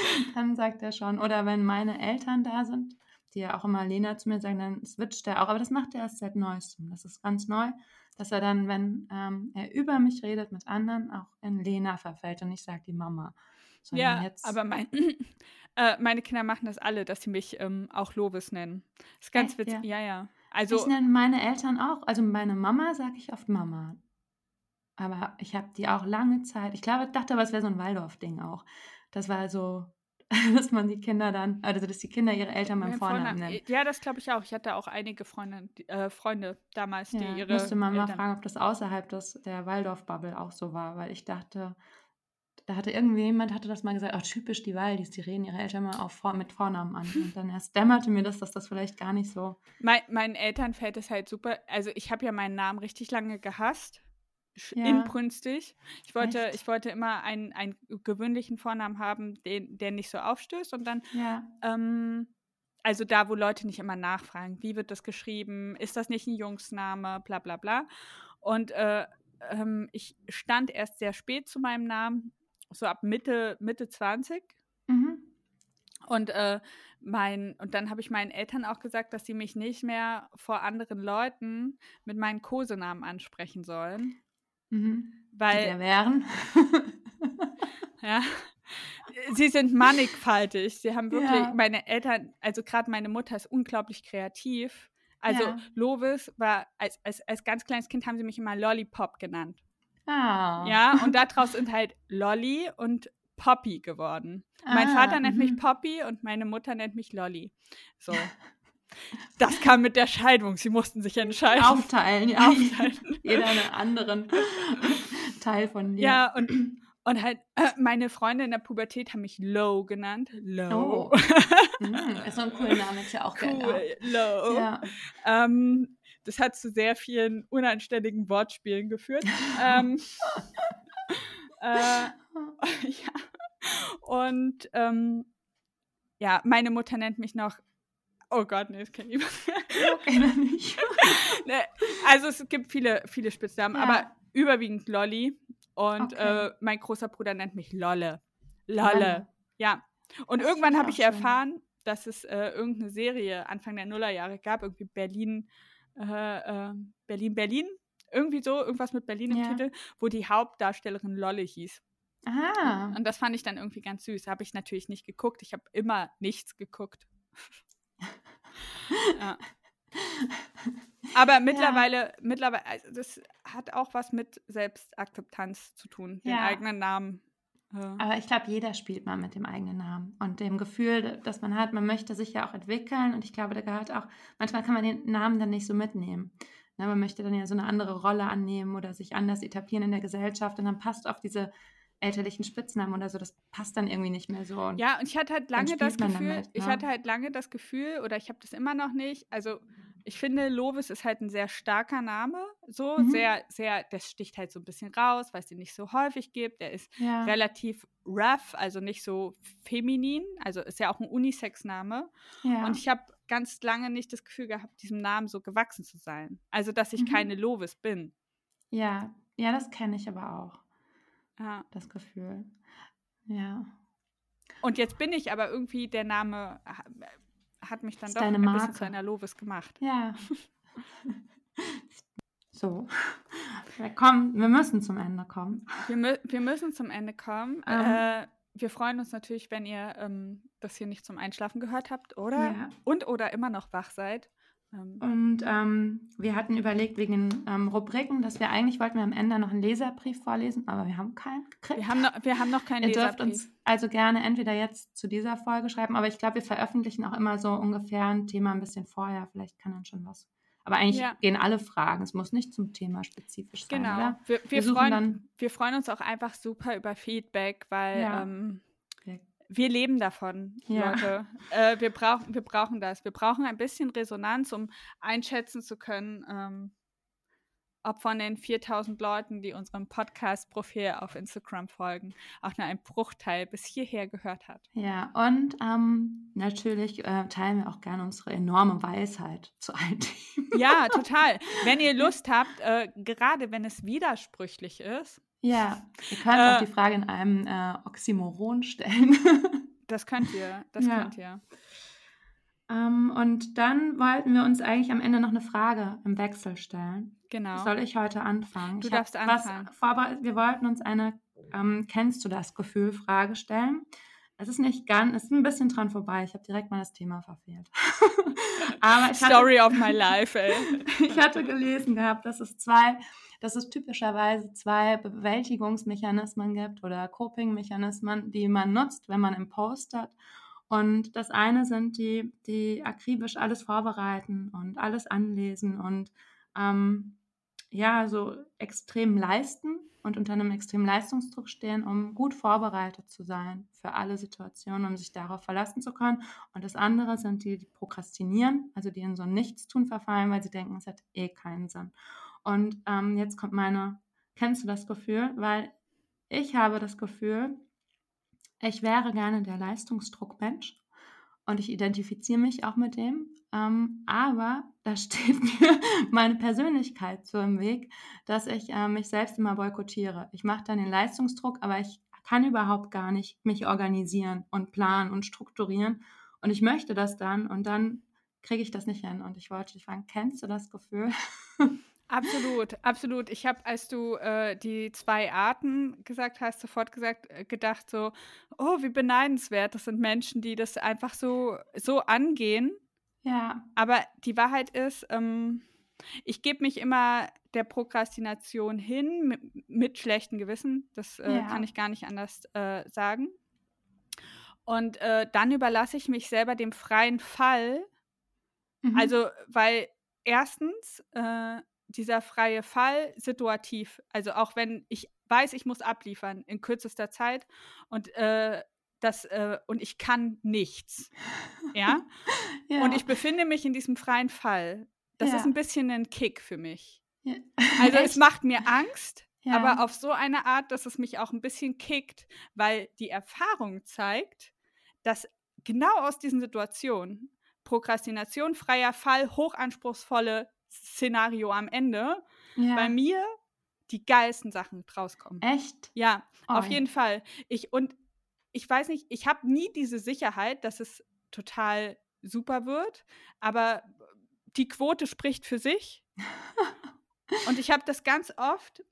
Dann sagt er schon. Oder wenn meine Eltern da sind, die ja auch immer Lena zu mir sagen, dann switcht er auch. Aber das macht er erst seit neuestem. Das ist ganz neu, dass er dann, wenn ähm, er über mich redet mit anderen, auch in Lena verfällt und ich sage die Mama. Sondern ja, jetzt, aber mein, äh, meine Kinder machen das alle, dass sie mich ähm, auch Lovis nennen. ist ganz Echt, witzig. Ja, ja? ja. ich Also, nenne meine Eltern auch, also meine Mama sage ich oft Mama. Aber ich habe die auch lange Zeit, ich glaube, dachte aber, es wäre so ein Waldorf-Ding auch. Das war so, dass man die Kinder dann, also dass die Kinder ihre Eltern beim Vornamen Vorname- nennen. ja, das glaube ich auch. Ich hatte auch einige Freunde, die, äh, Freunde damals, Ja, die ihre. müsste man mal Eltern- fragen, ob das außerhalb des, der Waldorf-Bubble auch so war, weil ich dachte, da hatte irgendjemand hatte das mal gesagt, oh, typisch die Waldis, die reden ihre Eltern mal Vor- mit Vornamen an. Und dann erst dämmerte mir das, dass das vielleicht gar nicht so. Mein, meinen Eltern fällt es halt super. Also ich habe ja meinen Namen richtig lange gehasst. Ja. Inbrünstig. Ich wollte, Echt? ich wollte immer einen, einen gewöhnlichen Vornamen haben, den, der nicht so aufstößt. Und dann, Ja. ähm, also da, wo Leute nicht immer nachfragen, wie wird das geschrieben, ist das nicht ein Jungsname, bla bla bla. Und äh, ähm, ich stand erst sehr spät zu meinem Namen, so ab Mitte, Mitte 20. Mhm. Und, äh, mein, und dann habe ich meinen Eltern auch gesagt, dass sie mich nicht mehr vor anderen Leuten mit meinen Kosenamen ansprechen sollen. Mhm. Die Weil, der wären. ja, sie sind mannigfaltig. Sie haben wirklich, Ja. meine Eltern, also gerade meine Mutter ist unglaublich kreativ. Also Ja. Lovis war, als, als, als ganz kleines Kind haben sie mich immer Lollipop genannt. Ah. Ja, und daraus sind halt Lolly und Poppy geworden. Mein Ah, Vater nennt mich mhm. Poppy und meine Mutter nennt mich Lolly. So. Das kam mit der Scheidung. Sie mussten sich entscheiden. Aufteilen, ja. Aufteilen. Jeder einen anderen Teil von dir. Ja, und, und halt, äh, meine Freunde in der Pubertät haben mich Low genannt. Low. Oh. Mhm, ist so ein cooler Name, ist ja auch geil. cool. Low. Ja. Ähm, das hat zu sehr vielen unanständigen Wortspielen geführt. ähm, äh, ja. Und ähm, ja, meine Mutter nennt mich noch. Oh Gott, nee, das kann ich nicht. Nee, also es gibt viele, viele Spitznamen, Ja. aber überwiegend Lolli. Und Okay. äh, mein großer Bruder nennt mich Lolle. Lolle. Ja. Und Das irgendwann ich habe ich schön. erfahren, dass es äh, irgendeine Serie Anfang der Nullerjahre gab, irgendwie Berlin, äh, äh, Berlin, Berlin. Irgendwie so, irgendwas mit Berlin im Ja. Titel, wo die Hauptdarstellerin Lolle hieß. Ah. Und das fand ich dann irgendwie ganz süß. Habe ich natürlich nicht geguckt. Ich habe immer nichts geguckt. ja. Aber mittlerweile, mittlerweile, also das hat auch was mit Selbstakzeptanz zu tun, den Ja. eigenen Namen. äh, Aber ich glaube, jeder spielt mal mit dem eigenen Namen und dem Gefühl, das man hat, man möchte sich ja auch entwickeln und ich glaube, da gehört auch, manchmal kann man den Namen dann nicht so mitnehmen. Ne, man möchte dann ja so eine andere Rolle annehmen oder sich anders etablieren in der Gesellschaft und dann passt auf diese elterlichen Spitznamen oder so, das passt dann irgendwie nicht mehr so. Und Ja, und ich hatte halt lange das Gefühl, damit, ich ne? hatte halt lange das Gefühl, oder ich habe das immer noch nicht, also ich finde, Lovis ist halt ein sehr starker Name, so Mhm. sehr, sehr, das sticht halt so ein bisschen raus, weil es den nicht so häufig gibt. Der ist ja. relativ rough, also nicht so feminin, also ist ja auch ein Unisex-Name. ja. Und ich habe ganz lange nicht das Gefühl gehabt, diesem Namen so gewachsen zu sein. Also, dass ich Mhm. keine Lovis bin. Ja, Ja, das kenne ich aber auch, Ja. das Gefühl. Ja. Und jetzt bin ich aber irgendwie, der Name ha- hat mich dann Ist doch ein bisschen Marke. zu einer Lovis gemacht. Ja. so. Wir, kommen, wir müssen zum Ende kommen. Wir, mü wir müssen zum Ende kommen. Ähm. Äh, wir freuen uns natürlich, wenn ihr ähm, das hier nicht zum Einschlafen gehört habt, oder? Ja. Und oder immer noch wach seid. Ähm, Und ähm, wir hatten überlegt wegen den ähm, Rubriken, dass wir eigentlich wollten wir am Ende noch einen Leserbrief vorlesen, aber wir haben keinen gekriegt. wir, haben noch, wir haben noch keinen Ihr dürft Leserbrief. uns also gerne entweder jetzt zu dieser Folge schreiben, aber ich glaube, wir veröffentlichen auch immer so ungefähr ein Thema ein bisschen vorher. Vielleicht kann dann schon was. Aber eigentlich Ja. gehen alle Fragen. Es muss nicht zum Thema spezifisch sein, Genau. oder? Wir, wir, Wir freuen, wir freuen uns auch einfach super über Feedback, weil Ja. ähm, Wir- leben davon, Ja. Leute. Äh, wir, brauchen, wir brauchen das. Wir brauchen ein bisschen Resonanz, um einschätzen zu können, ähm, ob von den 4000 Leuten, die unserem Podcast-Profil auf Instagram folgen, auch nur ein Bruchteil bis hierher gehört hat. Ja, und ähm, natürlich äh, teilen wir auch gerne unsere enorme Weisheit zu allen Themen. Ja, total. Wenn ihr Lust habt, äh, gerade wenn es widersprüchlich ist, Ja, ihr könnt Äh, auch die Frage in einem äh, Oxymoron stellen. das könnt ihr. Das Ja. könnt ihr. ähm, und dann wollten wir uns eigentlich am Ende noch eine Frage im Wechsel stellen. Genau. Soll ich heute anfangen? Du Ich darfst anfangen. Wir wollten uns eine ähm, Kennst du das Gefühl Frage stellen. Es ist nicht ganz, es ist ein bisschen dran vorbei. Ich habe direkt mal das Thema verfehlt. Aber ich hatte, Story of my life, ey. ich hatte gelesen gehabt, dass es zwei, dass es typischerweise zwei Bewältigungsmechanismen gibt oder Coping-Mechanismen, die man nutzt, wenn man im Post hat. Und das eine sind die, die akribisch alles vorbereiten und alles anlesen und ähm, ja, so extrem leisten und unter einem extremen Leistungsdruck stehen, um gut vorbereitet zu sein für alle Situationen, um sich darauf verlassen zu können. Und das andere sind die, die prokrastinieren, also die in so ein Nichtstun verfallen, weil sie denken, es hat eh keinen Sinn. Und ähm, jetzt kommt meine, kennst du das Gefühl? Weil ich habe das Gefühl, ich wäre gerne der Leistungsdruckmensch und ich identifiziere mich auch mit dem. Ähm, aber da steht mir meine Persönlichkeit so im Weg, dass ich äh, mich selbst immer boykottiere. Ich mache dann den Leistungsdruck, aber ich kann überhaupt gar nicht mich organisieren und planen und strukturieren. Und ich möchte das dann und dann kriege ich das nicht hin. Und ich wollte dich fragen, kennst du das Gefühl? Absolut, absolut. Ich habe, als du äh, die zwei Arten gesagt hast, sofort gesagt, äh, gedacht so, oh, wie beneidenswert. Das sind Menschen, die das einfach so, so angehen. Ja, Aber die Wahrheit ist, ähm, ich gebe mich immer der Prokrastination hin mit, mit schlechtem Gewissen. Das äh, Ja. kann ich gar nicht anders äh, sagen. Und äh, dann überlasse ich mich selber dem freien Fall. Mhm. Also, weil erstens äh, dieser freie Fall situativ, also auch wenn ich weiß, ich muss abliefern in kürzester Zeit und äh, das äh, und ich kann nichts, ja? ja. Und ich befinde mich in diesem freien Fall. Das Ja. ist ein bisschen ein Kick für mich. ja. Also es macht mir Angst, aber auf so eine Art, dass es mich auch ein bisschen kickt, weil die Erfahrung zeigt, dass genau aus diesen Situationen Prokrastination, freier Fall, hochanspruchsvolle Szenario am Ende, ja. bei mir die geilsten Sachen rauskommen. Echt? Ja, auf Oi. jeden Fall. Ich und ich weiß nicht, ich habe nie diese Sicherheit, dass es total super wird, aber die Quote spricht für sich. und ich habe das ganz oft,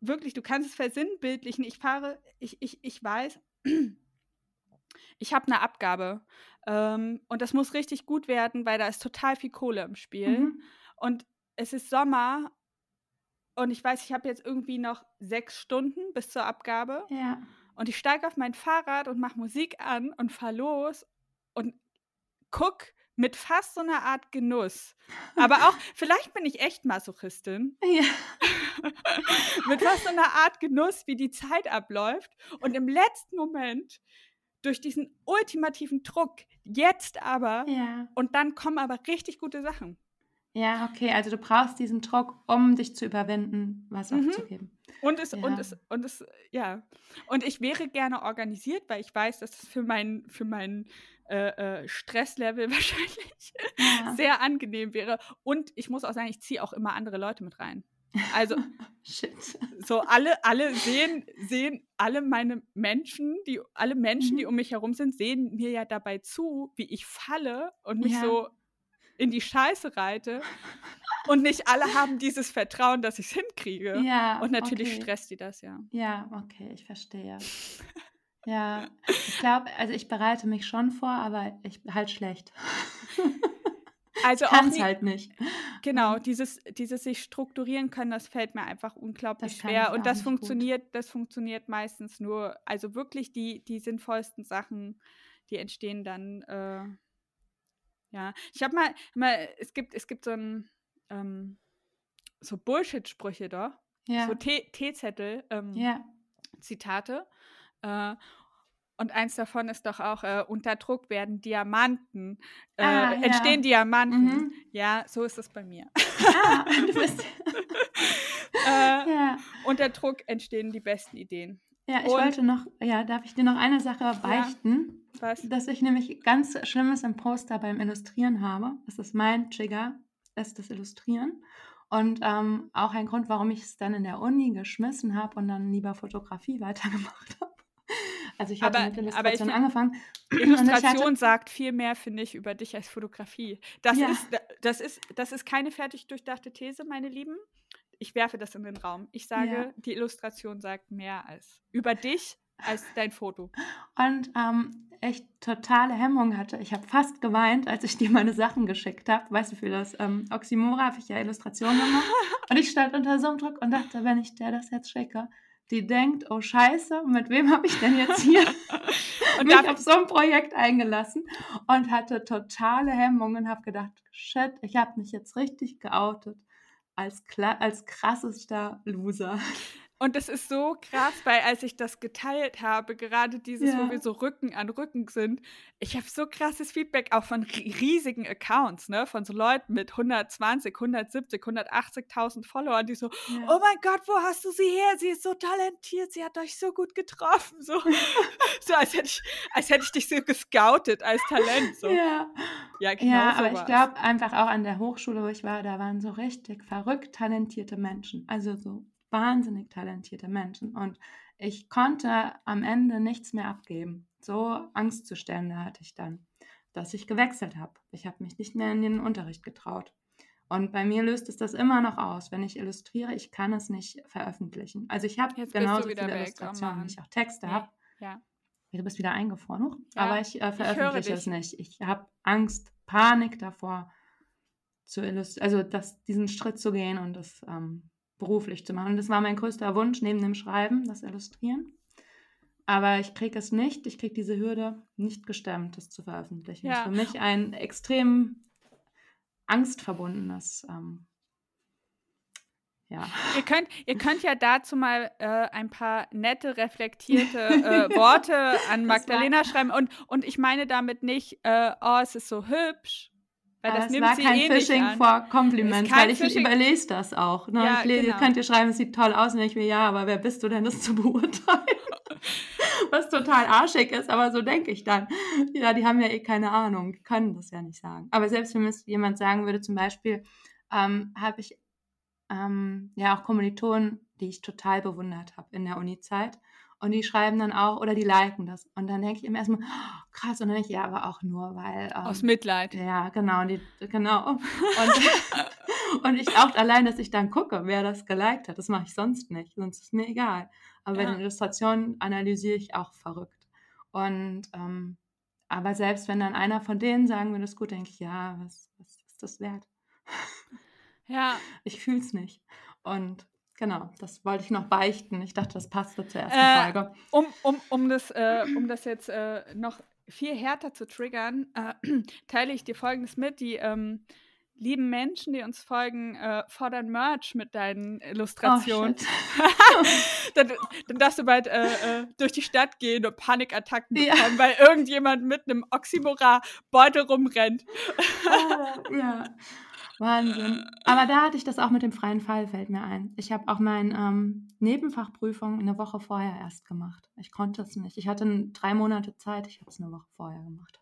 wirklich, du kannst es versinnbildlichen. Ich fahre, ich, ich, ich weiß, ich habe eine Abgabe ähm, und das muss richtig gut werden, weil da ist total viel Kohle im Spiel. Mhm. Und es ist Sommer und ich weiß, ich habe jetzt irgendwie noch sechs Stunden bis zur Abgabe. Ja. Und ich steige auf mein Fahrrad und mache Musik an und fahre los und guck mit fast so einer Art Genuss. Aber auch, vielleicht bin ich echt Masochistin, Ja. mit fast so einer Art Genuss, wie die Zeit abläuft. Und im letzten Moment, durch diesen ultimativen Druck, jetzt aber, Ja. und dann kommen aber richtig gute Sachen. Ja, okay, also du brauchst diesen Druck, um dich zu überwinden, was Mhm. aufzugeben. Und es, Ja. und es, und es, ja. Und ich wäre gerne organisiert, weil ich weiß, dass es für mein, für mein äh, äh, Stresslevel wahrscheinlich Ja. sehr angenehm wäre. Und ich muss auch sagen, ich ziehe auch immer andere Leute mit rein. Also, Shit. so alle, alle sehen, sehen alle meine Menschen, die, alle Menschen, die Mhm. um mich herum sind, sehen mir ja dabei zu, wie ich falle und mich Ja. so in die Scheiße reite. Und nicht alle haben dieses Vertrauen, dass ich es hinkriege. Ja, Und natürlich okay. stresst die das ja. Ja, okay, ich verstehe. Ja, ich glaube, also ich bereite mich schon vor, aber ich halt schlecht. Also auch Kann es nie, halt nicht. genau, dieses, dieses sich strukturieren können, das fällt mir einfach unglaublich schwer. ich Und das nicht gut. funktioniert, das funktioniert meistens nur, also wirklich die, die sinnvollsten Sachen, die entstehen dann, äh, ja. Ich habe mal, mal, es gibt, es gibt so ein, ähm, so Bullshit-Sprüche da, so Ja, Tee- Teezettel, ähm, ja. Zitate. Äh, und eins davon ist doch auch, äh, unter Druck werden Diamanten, äh, Ah, entstehen ja. Diamanten. Mhm. Ja, so ist es bei mir. Ah, du bist. äh, Ja. unter Druck entstehen die besten Ideen. Ja, ich Und- wollte noch, ja, darf ich dir noch eine Sache beichten? Was? Dass ich nämlich ganz Schlimmes im Poster beim Illustrieren habe. Das ist mein Trigger, ist das Illustrieren. Und ähm, auch ein Grund, warum ich es dann in der Uni geschmissen habe und dann lieber Fotografie weitergemacht habe. Also ich Aber- mit aber ich Illustration angefangen. Ich hatte- Illustration sagt viel mehr, finde ich, über dich als Fotografie. Das, Ja. ist, das, ist, das ist keine fertig durchdachte These, meine Lieben. Ich werfe das in den Raum. Ich sage, Ja. die Illustration sagt mehr als über dich als dein Foto. und ähm, echt totale Hemmung hatte. Ich habe fast geweint, als ich dir meine Sachen geschickt habe. Weißt du, für das ähm, Oxymora habe ich ja Illustrationen gemacht. Und ich stand unter so einem Druck und dachte, wenn ich der das jetzt schicke, die denkt, oh Scheiße, mit wem habe ich denn jetzt hier Und mich auf so ein Projekt eingelassen und hatte totale Hemmungen und habe gedacht, shit, ich habe mich jetzt richtig geoutet als, als krassester Loser. Und das ist so krass, weil als ich das geteilt habe, gerade dieses, Ja. wo wir so Rücken an Rücken sind, ich habe so krasses Feedback auch von ri- riesigen Accounts, ne, von so Leuten mit 120, 170, 180.000 Followern, die so, Ja. oh mein Gott, wo hast du sie her? Sie ist so talentiert, sie hat euch so gut getroffen, so, so als hätte ich, als hätte ich dich so gescoutet als Talent, so. ja. Ja, genau Ja, aber ich glaube einfach auch an der Hochschule, wo ich war, da waren so richtig verrückt talentierte Menschen. Also so wahnsinnig talentierte Menschen. Und ich konnte am Ende nichts mehr abgeben. So Angstzustände hatte ich dann, dass ich gewechselt habe. Ich habe mich nicht mehr in den Unterricht getraut. Und bei mir löst es das immer noch aus. Wenn ich illustriere, ich kann es nicht veröffentlichen. Also ich habe genauso viele weg, Illustrationen, wie ich auch Texte Nee. habe. Ja. Du bist wieder eingefroren. Ja, aber ich äh, veröffentliche es dich. nicht. Ich habe Angst, Panik davor, zu also das, diesen Schritt zu gehen und das ähm, beruflich zu machen. Und das war mein größter Wunsch neben dem Schreiben, das Illustrieren. Aber ich kriege es nicht, ich kriege diese Hürde nicht gestemmt, das zu veröffentlichen. Das Ja. ist für mich ein extrem angstverbundenes, ähm, ja. Ihr könnt, ihr könnt ja dazu mal äh, ein paar nette, reflektierte äh, Worte an Das Magdalena schreiben. Und, und ich meine damit nicht, äh, oh, es ist so hübsch. Weil Aber das nimmt war sie kein eh Compliments, Ist kein weil ich Phishing- überlese das auch. Ne? Ja, ich lese, genau. könnt ihr schreiben, es sieht toll aus und ich mir, ja, aber wer bist du denn, das zu beurteilen? Was total arschig ist, aber so denke ich dann. Ja, die haben ja eh keine Ahnung, die können das ja nicht sagen. Aber selbst wenn mir es jemand sagen würde, zum Beispiel, ähm, habe ich ähm, ja auch Kommilitonen, die ich total bewundert habe in der Uni-Zeit. Und die schreiben dann auch, oder die liken das. Und dann denke ich immer erstmal, oh, krass, und dann denke ich, ja, aber auch nur, weil. Ähm, Aus Mitleid. ja, genau, die, genau. Und, und ich auch allein, dass ich dann gucke, wer das geliked hat, das mache ich sonst nicht, sonst ist mir egal. Aber bei Ja. den Illustrationen analysiere ich auch verrückt. Und ähm, aber selbst wenn dann einer von denen sagen würde, das ist gut, denke ich, ja, was, was ist das wert? Ja, Ich fühle es nicht. Und genau, das wollte ich noch beichten. Ich dachte, das passte zur ersten Äh, Folge. um, um, um, das, äh, um das jetzt äh, noch viel härter zu triggern, äh, teile ich dir Folgendes mit. Die ähm, lieben Menschen, die uns folgen, äh, fordern Merch mit deinen Illustrationen. shit. dann, dann darfst du bald äh, durch die Stadt gehen und Panikattacken Ja. bekommen, weil irgendjemand mit einem Oxymora-Beutel rumrennt. Ah, ja, Wahnsinn. Aber da hatte ich das auch mit dem freien Fall, fällt mir ein. Ich habe auch meine ähm, Nebenfachprüfung eine Woche vorher erst gemacht. Ich konnte es nicht. Ich hatte drei Monate Zeit, ich habe es eine Woche vorher gemacht.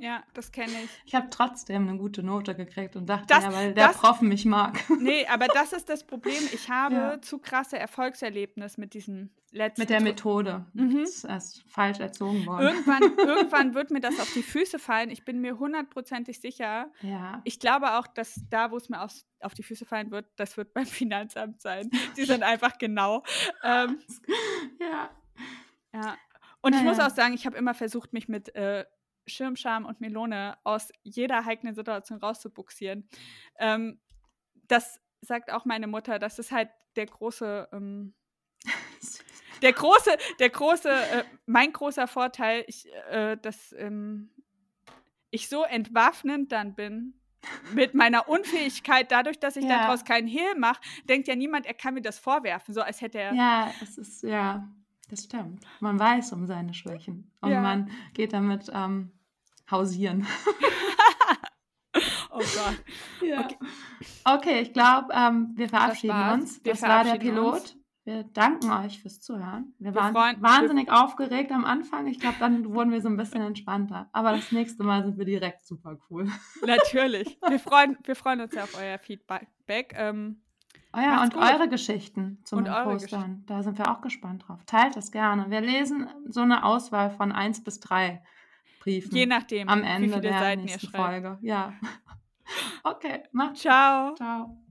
Ja, das kenne ich. Ich habe trotzdem eine gute Note gekriegt und dachte, Das- ja, weil der das- Prof mich mag. Nee, aber das ist das Problem. Ich habe Ja. zu krasse Erfolgserlebnis mit diesem letzten Mit der Methode. Mhm. Das ist falsch erzogen worden. Irgendwann, irgendwann wird mir das auf die Füße fallen. Ich bin mir hundertprozentig sicher. Ja. Ich glaube auch, dass da, wo es mir aufs, auf die Füße fallen wird, das wird beim Finanzamt sein. Die sind einfach genau. Ähm, ja. ja. Und ich muss Naja. auch sagen, ich habe immer versucht, mich mit äh, Schirmscham und Melone aus jeder heiklen Situation rauszubuxieren. Ähm, das sagt auch meine Mutter. Das ist halt der große. Ähm, der große, der große, äh, mein großer Vorteil, ich, äh, dass ähm, ich so entwaffnend dann bin mit meiner Unfähigkeit, dadurch, dass ich Ja. daraus keinen Hehl mache, denkt ja niemand, er kann mir das vorwerfen, so als hätte er. Ja, es ist, ja, das stimmt. Man weiß um seine Schwächen und Ja. man geht damit ähm, hausieren. Oh Gott. Ja. Okay, ich glaube, ähm, wir verabschieden war's. uns. Wir das war der verabschieden Pilot. uns. Wir danken euch fürs Zuhören. Wir Wir waren freuen- wahnsinnig aufgeregt am Anfang. Ich glaube, dann wurden wir so ein bisschen entspannter. Aber das nächste Mal sind wir direkt super cool. Natürlich. Wir freuen, wir freuen uns ja auf euer Feedback. Ähm, Oh ja, und gut. eure Geschichten zu Und Postern. Da sind wir auch gespannt drauf. Teilt das gerne. Wir lesen so eine Auswahl von eins bis drei Briefen je nachdem, am wie Ende viele der Seiten ihr nächsten schreibt. Folge. Ja. Okay, macht's. Ciao. Ciao.